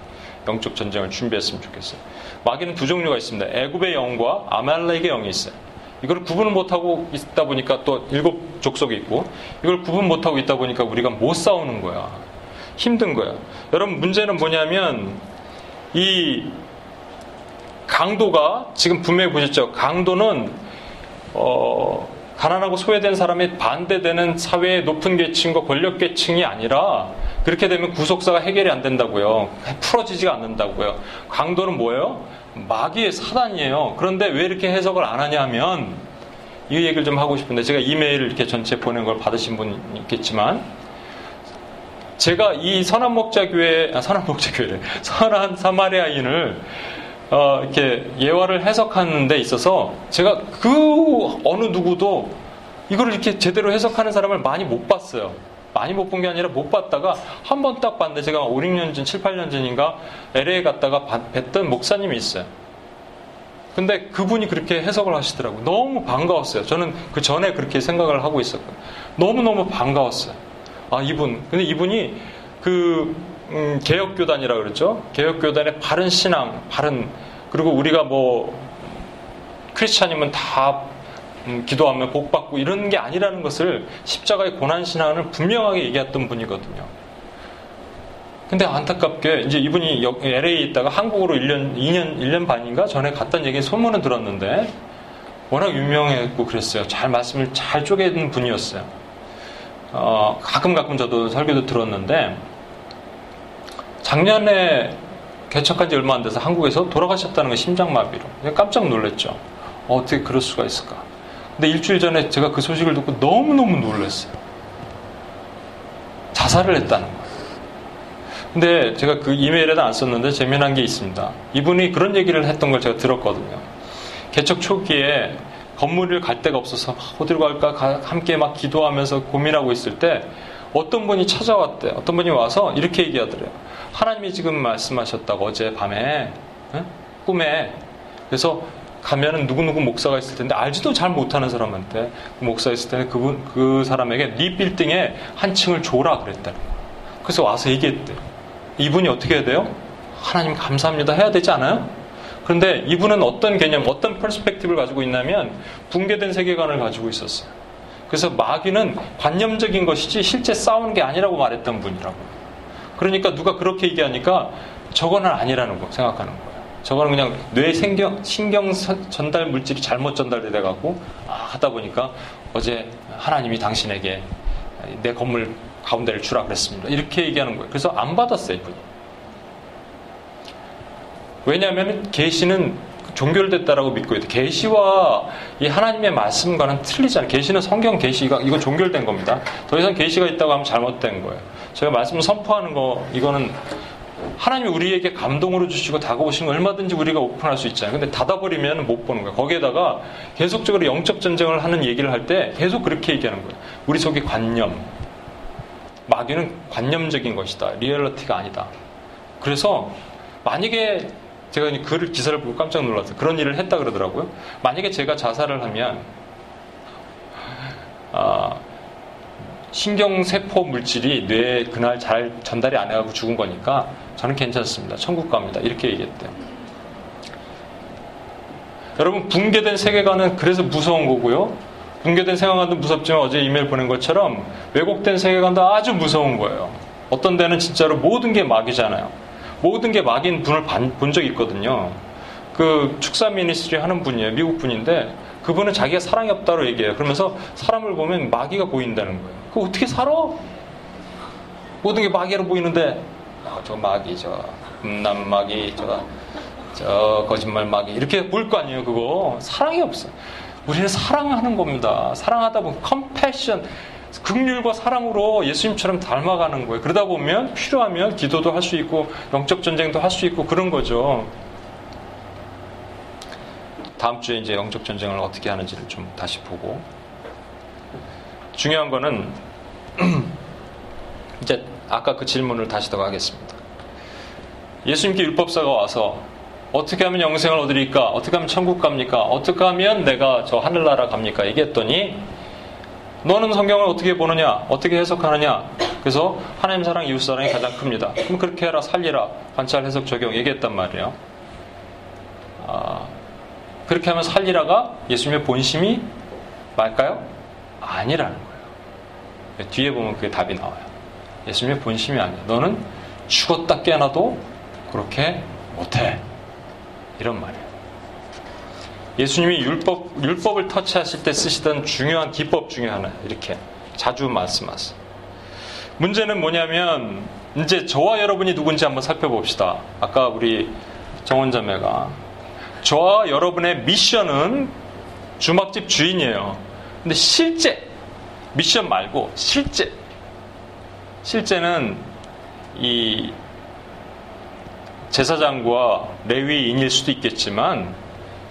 영적 전쟁을 준비했으면 좋겠어요. 마귀는 두 종류가 있습니다. 애굽의 영과 아말렉의 영이 있어요. 이걸 구분을 못하고 있다 보니까 또 일곱 족속이 있고 이걸 구분 못하고 있다 보니까 우리가 못 싸우는 거야. 힘든 거야. 여러분 문제는 뭐냐면 이 강도가 지금 분명히 보셨죠. 강도는 어, 가난하고 소외된 사람이 반대되는 사회의 높은 계층과 권력 계층이 아니라 그렇게 되면 구속사가 해결이 안 된다고요. 풀어지지가 않는다고요. 강도는 뭐예요? 마귀의 사단이에요. 그런데 왜 이렇게 해석을 안 하냐면 이 얘기를 좀 하고 싶은데 제가 이메일을 이렇게 전체 보낸 걸 받으신 분 있겠지만 제가 이 선한 목자교회 아, 선한 목자교회 선한 사마리아인을 어, 이렇게 예화를 해석하는 데 있어서 제가 그 어느 누구도 이거를 이렇게 제대로 해석하는 사람을 많이 못 봤어요. 많이 못 본 게 아니라 못 봤다가 한 번 딱 봤는데 제가 5, 6년 전, 7, 8년 전인가 LA에 갔다가 뵀던 목사님이 있어요. 근데 그분이 그렇게 해석을 하시더라고요. 너무 반가웠어요. 저는 그 전에 그렇게 생각을 하고 있었거든요. 너무너무 반가웠어요. 아, 이분. 근데 이분이 그, 음, 개혁교단이라 그러죠. 개혁교단의 바른 신앙, 바른, 그리고 우리가 뭐, 크리스찬이면 다 음, 기도하면 복 받고 이런 게 아니라는 것을 십자가의 고난 신앙을 분명하게 얘기했던 분이거든요. 근데 안타깝게 이제 이분이 LA에 있다가 한국으로 1년, 2년, 1년 반인가 전에 갔다는 얘기 소문은 들었는데 워낙 유명했고 그랬어요. 잘 말씀을 잘 쪼개는 분이었어요. 어, 가끔 가끔 저도 설교도 들었는데 작년에 개척한 지 얼마 안 돼서 한국에서 돌아가셨다는 거 심장마비로. 깜짝 놀랐죠. 어, 어떻게 그럴 수가 있을까. 근데 일주일 전에 제가 그 소식을 듣고 너무너무 놀랐어요. 자살을 했다는 거예요. 근데 제가 그 이메일에도 안 썼는데 재미난 게 있습니다. 이분이 그런 얘기를 했던 걸 제가 들었거든요. 개척 초기에 건물을 갈 데가 없어서 어디로 갈까 함께 막 기도하면서 고민하고 있을 때 어떤 분이 찾아왔대. 어떤 분이 와서 이렇게 얘기하더래요. 하나님이 지금 말씀하셨다고 어제 밤에 응? 꿈에 그래서 가면은 누구누구 목사가 있을 텐데 알지도 잘 못하는 사람한테 그 목사 있을 텐데 그분 그 사람에게 네 빌딩에 한 층을 줘라 거예요. 그래서 와서 얘기했대. 이분이 어떻게 해야 돼요? 하나님 감사합니다 해야 되지 않아요? 그런데 이분은 어떤 개념, 어떤 퍼스펙티브를 가지고 있냐면 붕괴된 세계관을 가지고 있었어요. 그래서 마귀는 관념적인 것이지 실제 싸우는 게 아니라고 말했던 분이라고. 그러니까 누가 그렇게 얘기하니까 저거는 아니라는 거 생각하는 거예요. 저거는 그냥 뇌 신경, 신경 전달 물질이 잘못 전달돼 갖고 아, 하다 보니까 어제 하나님이 당신에게 내 건물 가운데를 주라 그랬습니다. 이렇게 얘기하는 거예요. 그래서 안 받았어요, 이분이. 왜냐하면 계시는 종결됐다라고 믿고 있대. 계시와 이 하나님의 말씀과는 틀리잖아요. 계시는 성경 계시가 이거 종결된 겁니다. 더 이상 계시가 있다고 하면 잘못된 거예요. 제가 말씀을 선포하는 거 이거는 하나님이 우리에게 감동으로 주시고 다가오신 거 얼마든지 우리가 오픈할 수 있잖아요. 근데 닫아버리면 못 보는 거예요. 거기에다가 계속적으로 영적 전쟁을 하는 얘기를 할 때 계속 그렇게 얘기하는 거예요. 우리 속에 관념. 마귀는 관념적인 것이다. 리얼리티가 아니다. 그래서 만약에 제가 글 기사를 보고 깜짝 놀랐어요. 그런 일을 했다 그러더라고요. 만약에 제가 자살을 하면 아, 신경세포 물질이 뇌에 그날 잘 전달이 안 해가고 죽은 거니까 저는 괜찮습니다. 천국 갑니다. 이렇게 얘기했대요. 여러분 붕괴된 세계관은 그래서 무서운 거고요. 붕괴된 세계관도 무섭지만 어제 이메일 보낸 것처럼 왜곡된 세계관도 아주 무서운 거예요. 어떤 데는 진짜로 모든 게 마귀잖아요. 모든 게 마귀인 분을 본 적이 있거든요. 그 축사 미니스트리 하는 분이에요. 미국 분인데 그분은 자기가 사랑이 없다고 얘기해요. 그러면서 사람을 보면 마귀가 보인다는 거예요. 그 어떻게 살아? 모든 게 마귀로 보이는데 아, 저 마귀, 저 음란 마귀, 저, 저 거짓말 마귀 이렇게 보일 거 아니에요. 그거 사랑이 없어. 우리는 사랑하는 겁니다. 사랑하다 보면 컴패션 극률과 사랑으로 예수님처럼 닮아가는 거예요. 그러다 보면 필요하면 기도도 할 수 있고 영적 전쟁도 할 수 있고 그런 거죠. 다음 주에 이제 영적 전쟁을 어떻게 하는지를 좀 다시 보고 중요한 거는 이제 아까 그 질문을 다시 더 하겠습니다. 예수님께 율법사가 와서 어떻게 하면 영생을 얻으리까? 어떻게 하면 천국 갑니까? 어떻게 하면 내가 저 하늘나라 갑니까? 얘기했더니 너는 성경을 어떻게 보느냐? 어떻게 해석하느냐? 그래서 하나님 사랑, 이웃 사랑이 가장 큽니다. 그럼 그렇게 해라, 살리라, 관찰, 해석, 적용 얘기했단 말이에요. 아, 그렇게 하면 살리라가 예수님의 본심이 말까요? 아니라는 거예요. 뒤에 보면 그게 답이 나와요. 예수님의 본심이 아니야. 너는 죽었다 깨어나도 그렇게 못해. 이런 말이에요. 예수님이 율법, 율법을 터치하실 때 쓰시던 중요한 기법 중에 하나, 이렇게 자주 말씀하세요. 문제는 뭐냐면, 이제 저와 여러분이 누군지 한번 살펴봅시다. 아까 우리 정원자매가. 저와 여러분의 미션은 주막집 주인이에요. 근데 실제, 미션 말고 실제, 실제는 이 제사장과 레위인일 수도 있겠지만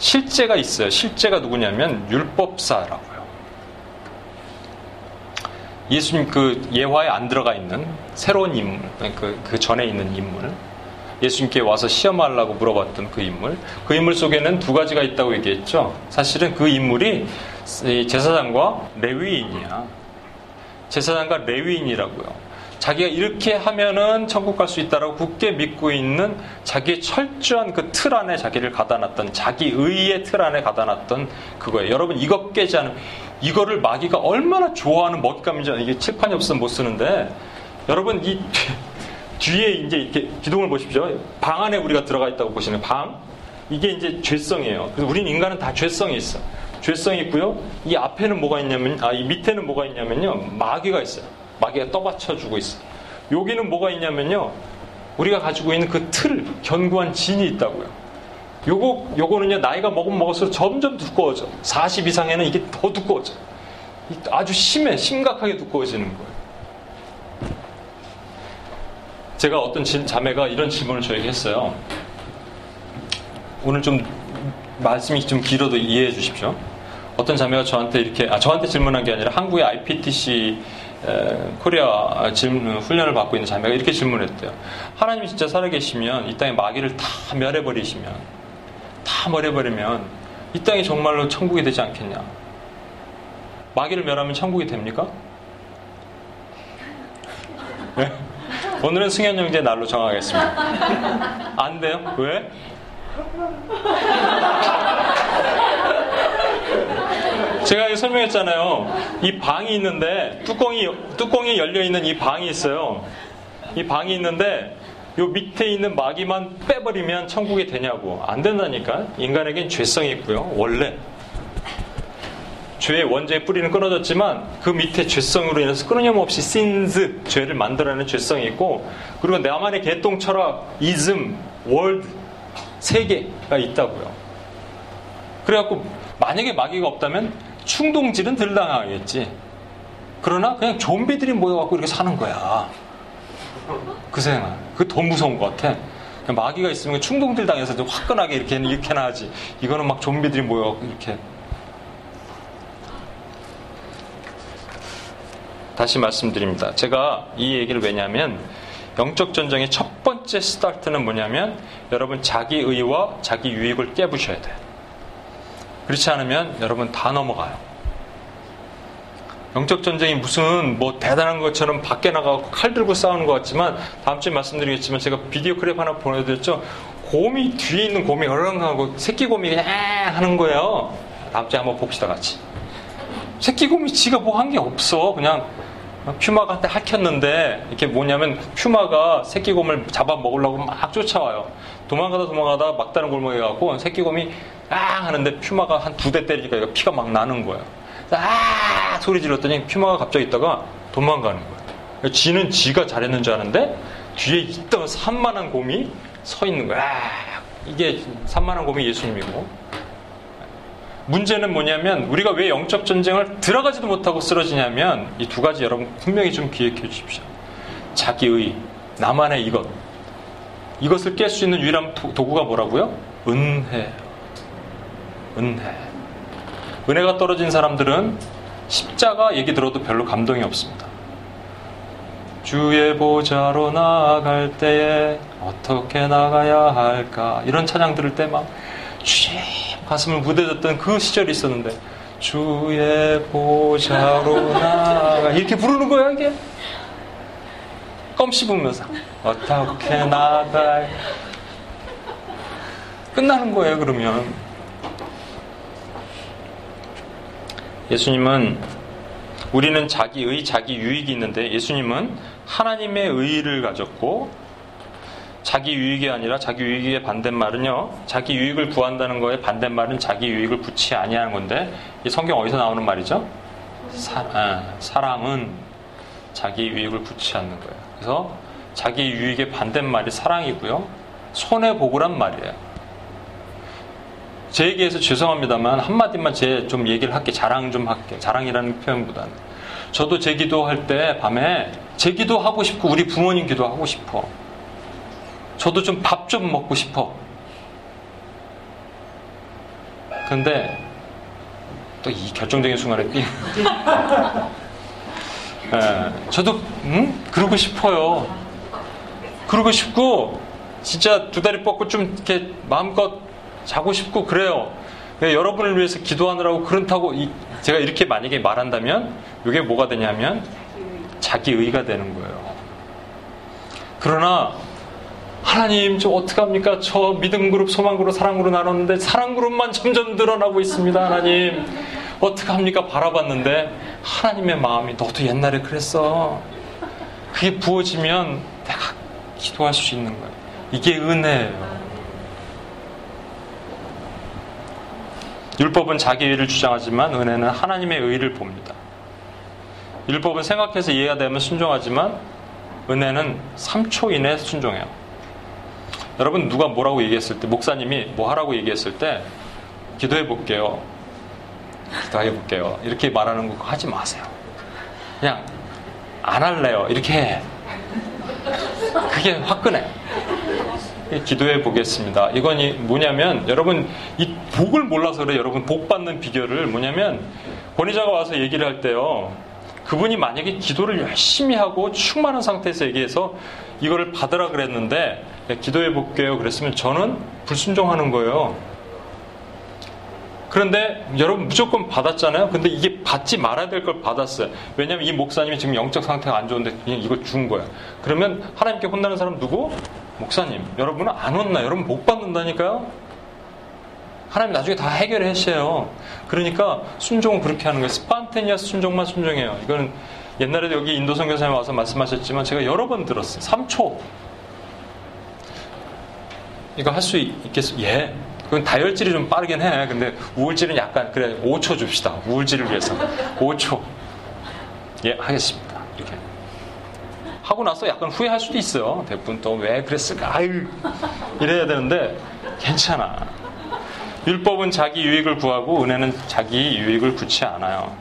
실제가 있어요. 실제가 누구냐면 율법사라고요. 예수님 그 예화에 안 들어가 있는 새로운 인물, 그, 그 전에 있는 인물, 예수님께 와서 시험하려고 물어봤던 그 인물, 그 인물 속에는 두 가지가 있다고 얘기했죠. 사실은 그 인물이 제사장과 레위인이야. 제사장과 레위인이라고요. 자기가 이렇게 하면은 천국 갈 수 있다라고 굳게 믿고 있는 자기의 철저한 그 틀 안에 자기를 가다 놨던 자기 의의 틀 안에 가다 놨던 그거예요. 여러분 이거 깨지 않으면 이거를 마귀가 얼마나 좋아하는 먹잇감인지 이게 칠판이 없으면 못 쓰는데 여러분 이 뒤에 이제 이렇게 기둥을 보십시오. 방 안에 우리가 들어가 있다고 보시는 방 이게 이제 죄성이에요. 그래서 우리는 인간은 다 죄성이 있어. 죄성이 있고요. 이 앞에는 뭐가 있냐면 아 이 밑에는 뭐가 있냐면요. 마귀가 있어요. 마귀가 떠받쳐주고 있어요. 여기는 뭐가 있냐면요. 우리가 가지고 있는 그 틀, 견고한 진이 있다고요. 요거, 요거는요, 나이가 먹으면 먹을수록 점점 두꺼워져. 40 이상에는 이게 더 두꺼워져. 아주 심해, 심각하게 두꺼워지는 거예요. 제가 어떤 자매가 이런 질문을 저에게 했어요. 오늘 좀 말씀이 좀 길어도 이해해 주십시오. 어떤 자매가 저한테 이렇게, 아, 저한테 질문한 게 아니라 한국의 IPTC 코리아 질문, 훈련을 받고 있는 자매가 이렇게 질문했대요. 하나님이 진짜 살아계시면 이 땅에 마귀를 다 멸해버리시면, 다 멸해버리면 이 땅이 정말로 천국이 되지 않겠냐? 마귀를 멸하면 천국이 됩니까? 네? 오늘은 승현 형제 날로 정하겠습니다. 안 돼요? 왜? 제가 설명했잖아요. 이 방이 있는데 뚜껑이 뚜껑이 열려 있는 이 방이 있어요. 이 방이 있는데 요 밑에 있는 마귀만 빼버리면 천국이 되냐고 안 된다니까. 인간에겐 죄성이 있고요. 원래 죄의 원죄의 뿌리는 끊어졌지만 그 밑에 죄성으로 인해서 끊임없이 신즈 죄를 만들어내는 죄성이 있고 그리고 나만의 개똥 철학 이즘 월드 세계가 있다고요. 그래갖고 만약에 마귀가 없다면 충동질은 덜 당하겠지. 그러나 그냥 좀비들이 모여갖고 이렇게 사는 거야. 그 생각. 더 무서운 것 같아. 마귀가 있으면 충동질 당해서 좀 화끈하게 이렇게, 이렇게나 하지. 이거는 막 좀비들이 모여갖고 이렇게. 다시 말씀드립니다. 제가 이 얘기를 왜냐하면 영적 전쟁의 첫 번째 스타트는 뭐냐면 여러분 자기 의와 자기 유익을 깨부셔야 돼. 그렇지 않으면 여러분 다 넘어가요. 영적 전쟁이 무슨 뭐 대단한 것처럼 밖에 나가고 칼 들고 싸우는 것 같지만 다음 주에 말씀드리겠지만 제가 비디오 클립 하나 보내드렸죠. 곰이 뒤에 있는 곰이 얼렁하고 새끼 곰이 그냥 하는 거예요. 다음 주에 한번 봅시다 같이. 새끼 곰이 지가 뭐 한 게 없어. 그냥 퓨마가 한테 핥혔는데 이게 뭐냐면 퓨마가 새끼 곰을 잡아 먹으려고 막 쫓아와요. 도망가다 도망가다 막다른 골목에 가고 새끼 곰이 아 하는데 퓨마가 한 두 대 때리니까 피가 막 나는 거예요. 아 소리 질렀더니 퓨마가 갑자기 있다가 도망가는 거예요. 지는 지가 잘했는 줄 아는데 뒤에 있던 산만한 곰이 서 있는 거야. 아, 이게 산만한 곰이 예수님이고 문제는 뭐냐면 우리가 왜 영적 전쟁을 들어가지도 못하고 쓰러지냐면 이 두 가지 여러분 분명히 좀 기억해 주십시오. 자기의 나만의 이것 이것을 깰 수 있는 유일한 도구가 뭐라고요? 은혜. 은혜. 은혜가 떨어진 사람들은 십자가 얘기 들어도 별로 감동이 없습니다. 주의 보좌로 나아갈 때에 어떻게 나가야 할까? 이런 찬양 들을 때 막 주의 가슴을 무뎌졌던 그 시절이 있었는데 주의 보좌로 나아가 이렇게 부르는 거야 이게 껌 씹으면서 어떻게 나가 끝나는 거예요 그러면 예수님은 우리는 자기의 자기 유익이 있는데 예수님은 하나님의 의의를 가졌고 자기 유익이 아니라 자기 유익의 반대말은요. 자기 유익을 구한다는 거에 반대말은 자기 유익을 붙이 아니하는 건데 이 성경 어디서 나오는 말이죠? 사, 아, 사랑은 자기 유익을 붙이 않는 거예요. 그래서 자기 유익의 반대말이 사랑이고요. 손해 보고란 말이에요. 제 얘기해서 죄송합니다만 한마디만 제 좀 얘기를 할게. 자랑 좀 할게. 자랑이라는 표현보다는 저도 제 기도할 때 밤에 제 기도하고 싶고 우리 부모님 기도하고 싶어. 저도 좀 밥좀 먹고 싶어. 근데 또 이 결정적인 순간에 삐. 예, 저도 음? 그러고 싶어요. 그러고 싶고 진짜 두 다리 뻗고 좀 이렇게 마음껏 자고 싶고 그래요. 여러분을 위해서 기도하느라고 그렇다고 이, 제가 이렇게 만약에 말한다면 이게 뭐가 되냐면 자기 의가 되는 거예요. 그러나 하나님 저 어떡합니까? 저 믿음 그룹, 소망 그룹, 사랑 그룹 나눴는데 사랑 그룹만 점점 늘어나고 있습니다. 하나님 어떡합니까? 바라봤는데 하나님의 마음이 너도 옛날에 그랬어. 그게 부어지면 내가 기도할 수 있는 거예요. 이게 은혜예요. 율법은 자기 의를 주장하지만 은혜는 하나님의 의를 봅니다. 율법은 생각해서 이해가 되면 순종하지만 은혜는 3초 이내에 순종해요. 여러분 누가 뭐라고 얘기했을 때 목사님이 뭐 하라고 얘기했을 때 기도해 볼게요. 기도해 볼게요. 이렇게 말하는 거 하지 마세요. 그냥 안 할래요. 이렇게 해. 그게 화끈해. 기도해 보겠습니다. 이건 이 뭐냐면 여러분 이 복을 몰라서 그래 여러분 복 받는 비결을 뭐냐면 권위자가 와서 얘기를 할 때요. 그분이 만약에 기도를 열심히 하고 충만한 상태에서 얘기해서 이거를 받으라 그랬는데 기도해 볼게요 그랬으면 저는 불순종하는 거예요. 그런데 여러분 무조건 받았잖아요. 근데 이게 받지 말아야 될 걸 받았어요. 왜냐하면 이 목사님이 지금 영적 상태가 안 좋은데 그냥 이걸 준 거야. 그러면 하나님께 혼나는 사람 누구? 목사님, 여러분은 안 혼나. 여러분 복 받는다니까요? 하나님 나중에 다 해결해 하셔요. 그러니까 순종은 그렇게 하는 거예요. 스판테니아스 순종만 순종해요. 이거는 옛날에도 여기 인도 선교사님 와서 말씀하셨지만 제가 여러 번 들었어요. 3초. 이거 할 수 있겠어? 예. 그건 다혈질이 좀 빠르긴 해. 근데 우울질은 약간 그래 5초 줍시다. 우울질을 위해서 5초. 예, 하겠습니다. 하고 나서 약간 후회할 수도 있어요. 대부분 또 왜 그랬을까? 아유, 이래야 되는데 괜찮아. 율법은 자기 유익을 구하고 은혜는 자기 유익을 구치 않아요.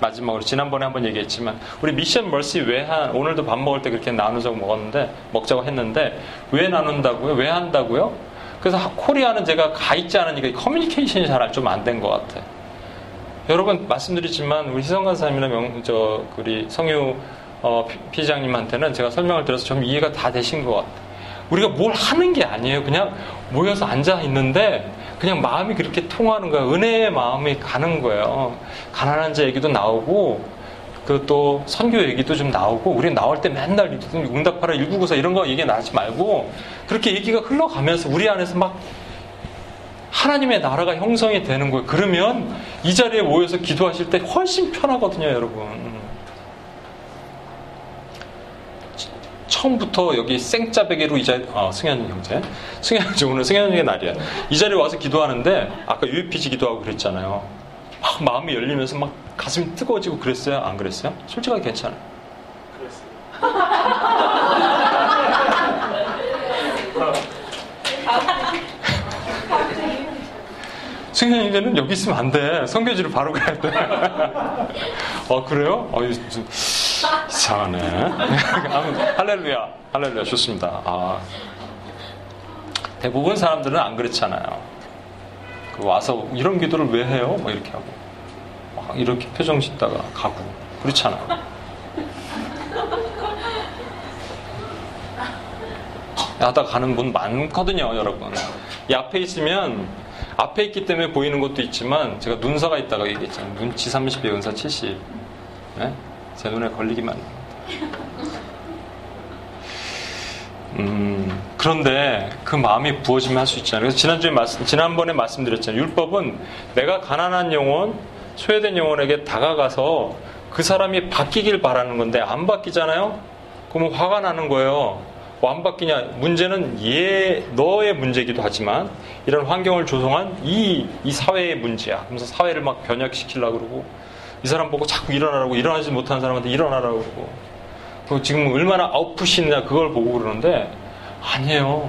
마지막으로 지난번에 한번 얘기했지만 우리 미션 멀시 왜 한 오늘도 밥 먹을 때 그렇게 나누자고 먹었는데 먹자고 했는데 왜 나눈다고요? 왜 한다고요? 그래서 코리아는 제가 가 있지 않으니까 커뮤니케이션이 잘 좀 안 된 것 같아요. 여러분 말씀드리지만 우리 희성 간사님이나 명, 저 우리 성유 어, 피장님한테는 제가 설명을 들어서 좀 이해가 다 되신 것 같아요. 우리가 뭘 하는 게 아니에요. 그냥 모여서 앉아 있는데 그냥 마음이 그렇게 통하는 거예요. 은혜의 마음이 가는 거예요. 가난한 자 얘기도 나오고 그또 선교 얘기도 좀 나오고 우리 나올 때 맨날 응답하라 199사 이런 거 얘기 나지 말고 그렇게 얘기가 흘러가면서 우리 안에서 막 하나님의 나라가 형성이 되는 거예요. 그러면 이 자리에 모여서 기도하실 때 훨씬 편하거든요, 여러분. 처음부터 여기 생짜배기로 이 자리, 아, 승현 형제. 승현 형제, 오늘 승현 형제 날이야. 이 자리에 와서 기도하는데, 아까 UPG 기도하고 그랬잖아요. 막 마음이 열리면서 막 가슴이 뜨거워지고 그랬어요? 안 그랬어요? 솔직하게 괜찮아요. 승현 형제는 여기 있으면 안 돼. 성교지로 바로 가야 돼. 아, 그래요? 아, 좀 이상하네. 할렐루야. 할렐루야. 좋습니다. 아. 대부분 사람들은 안 그렇잖아요. 그 와서 이런 기도를 왜 해요? 뭐 이렇게 하고. 막 이렇게 표정 짓다가 가고. 그렇잖아요. 하다 가는 분 많거든요, 여러분. 이 앞에 있으면 앞에 있기 때문에 보이는 것도 있지만 제가 눈사가 있다가 얘기했잖아요. 눈치 30에 은사 70. 네? 제 눈에 걸리기만. 음, 그런데 그 마음이 부어지면 할 수 있잖아요. 그래서 지난주에 말씀, 지난번에 말씀드렸잖아요. 율법은 내가 가난한 영혼, 소외된 영혼에게 다가가서 그 사람이 바뀌길 바라는 건데 안 바뀌잖아요? 그러면 화가 나는 거예요. 뭐 안 바뀌냐? 문제는 얘 너의 문제이기도 하지만 이런 환경을 조성한 이, 이 사회의 문제야. 그래서 사회를 막 변혁시키려고 그러고 이 사람 보고 자꾸 일어나라고 일어나지 못하는 사람한테 일어나라고 그러고 그 지금 얼마나 아웃풋이 있느냐 그걸 보고 그러는데 아니에요.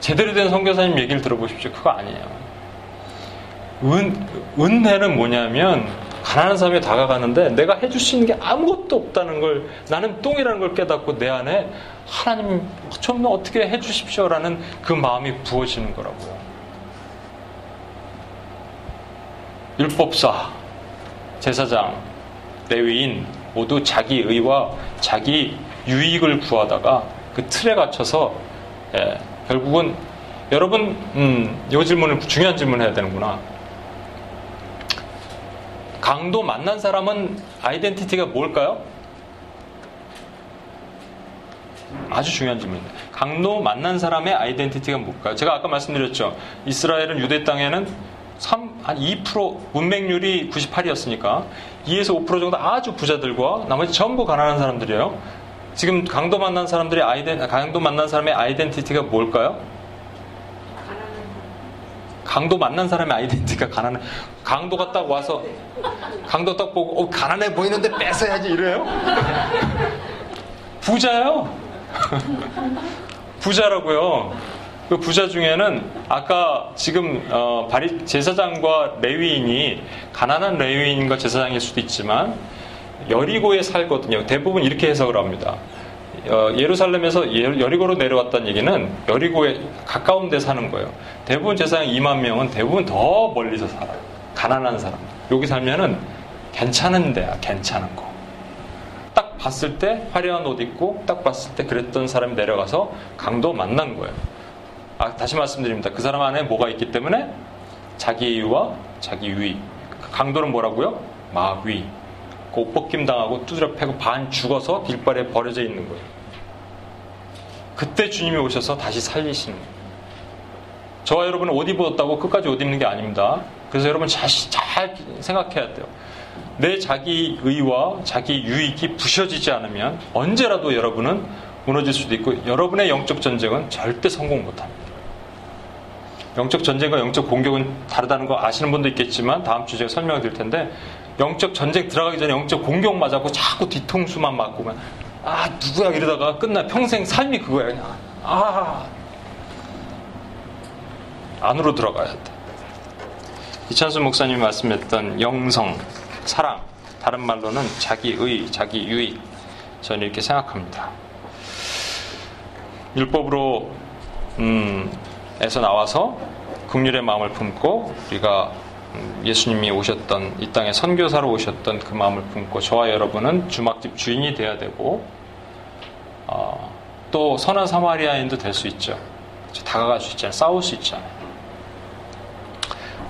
제대로 된 선교사님 얘기를 들어보십시오. 그거 아니에요. 은, 은혜는 뭐냐면 가난한 사람이 다가가는데 내가 해줄 수 있는 게 아무것도 없다는 걸 나는 똥이라는 걸 깨닫고 내 안에 하나님 좀 어떻게 해주십시오라는 그 마음이 부어지는 거라고요. 율법사, 제사장, 레위인 모두 자기 의와 자기 유익을 구하다가 그 틀에 갇혀서 예, 결국은 여러분 음, 이 질문을 중요한 질문을 해야 되는구나. 강도 만난 사람은 아이덴티티가 뭘까요? 아주 중요한 질문입니다. 강도 만난 사람의 아이덴티티가 뭘까요? 제가 아까 말씀드렸죠. 이스라엘은 유대 땅에는 3, 한 2% 문맹률이 98이었으니까 2에서 5% 정도 아주 부자들과 나머지 전부 가난한 사람들이에요. 지금 강도 만난 사람들의 아이덴 강도 만난 사람의 아이덴티티가 뭘까요? 강도 만난 사람의 아이덴티티가 가난해. 강도가 딱 와서 강도 딱 보고 어, 가난해 보이는데 뺏어야지 이래요? 부자요. 부자라고요. 그 부자 중에는 아까 지금 어, 바리 제사장과 레위인이 가난한 레위인과 제사장일 수도 있지만 여리고에 살거든요. 대부분 이렇게 해석을 합니다. 어, 예루살렘에서 여리고로 내려왔다는 얘기는 여리고에 가까운 데 사는 거예요. 대부분 제사장 2만 명은 대부분 더 멀리서 살아요. 가난한 사람. 여기 살면은 괜찮은 데야, 괜찮은 거. 딱 봤을 때 화려한 옷 입고 딱 봤을 때 그랬던 사람이 내려가서 강도 만난 거예요. 아, 다시 말씀드립니다. 그 사람 안에 뭐가 있기 때문에 자기 이유와 자기 유의. 강도는 뭐라고요? 그옷 벗김 당하고 두드려 패고 반 죽어서 길바에 버려져 있는 거예요. 그때 주님이 오셔서 다시 살리시는 거예요. 저와 여러분은 옷 입었다고 끝까지 옷 입는 게 아닙니다. 그래서 여러분 잘, 잘 생각해야 돼요. 내 자기 의와 자기 유익이 부셔지지 않으면 언제라도 여러분은 무너질 수도 있고 여러분의 영적 전쟁은 절대 성공 못합니다. 영적 전쟁과 영적 공격은 다르다는 거 아시는 분도 있겠지만 다음 주에 제가 설명을 드릴 텐데 영적 전쟁 들어가기 전에 영적 공격 맞았고 자꾸 뒤통수만 맞고 아 누구야 이러다가 끝나 평생 삶이 그거야 그냥 아 안으로 들어가야 돼. 이찬수 목사님이 말씀했던 영성, 사랑, 다른 말로는 자기의, 자기 유익. 저는 이렇게 생각합니다. 율법으로 음, 에서 나와서 국률의 마음을 품고 우리가 음, 예수님이 오셨던 이 땅에 선교사로 오셨던 그 마음을 품고 저와 여러분은 주막집 주인이 돼야 되고 어, 또 선한 사마리아인도 될 수 있죠. 다가갈 수 있잖아요. 싸울 수 있잖아요.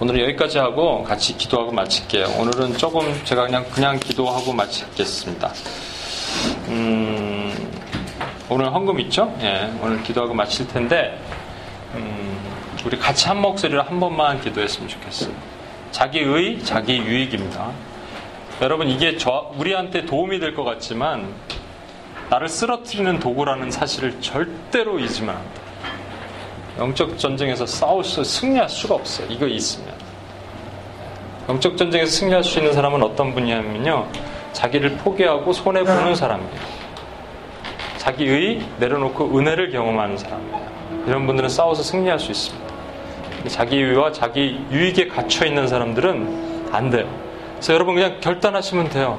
오늘은 여기까지 하고 같이 기도하고 마칠게요. 오늘은 조금 제가 그냥 그냥 기도하고 마치겠습니다. 음, 오늘 헌금 있죠? 예, 오늘 기도하고 마칠 텐데 음, 우리 같이 한 목소리로 한 번만 기도했으면 좋겠어요. 자기의 자기 유익입니다. 여러분 이게 저 우리한테 도움이 될 것 같지만 나를 쓰러뜨리는 도구라는 사실을 절대로 잊으면 안 돼. 영적 전쟁에서 싸울 수 승리할 수가 없어요. 이거 있으면. 영적 전쟁에서 승리할 수 있는 사람은 어떤 분이냐면요. 자기를 포기하고 손해 보는 사람이에요. 자기의 내려놓고 은혜를 경험하는 사람이에요. 이런 분들은 싸워서 승리할 수 있습니다. 자기 의와 자기 유익에 갇혀 있는 사람들은 안 돼요. 그래서 여러분 그냥 결단하시면 돼요.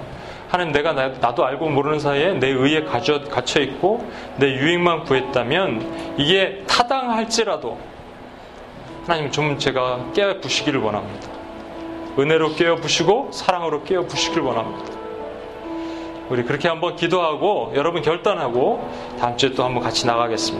하나님 내가 나 도 알고 모르는 사이에 내 의에 갇혀 있고 내 유익만 구했다면 이게 타당할지라도 하나님 좀 제가 깨어 부시기를 원합니다. 은혜로 깨어 부시고 사랑으로 깨어 부시길 원합니다. 우리 그렇게 한번 기도하고 여러분 결단하고 다음 주에 또 한번 같이 나가겠습니다.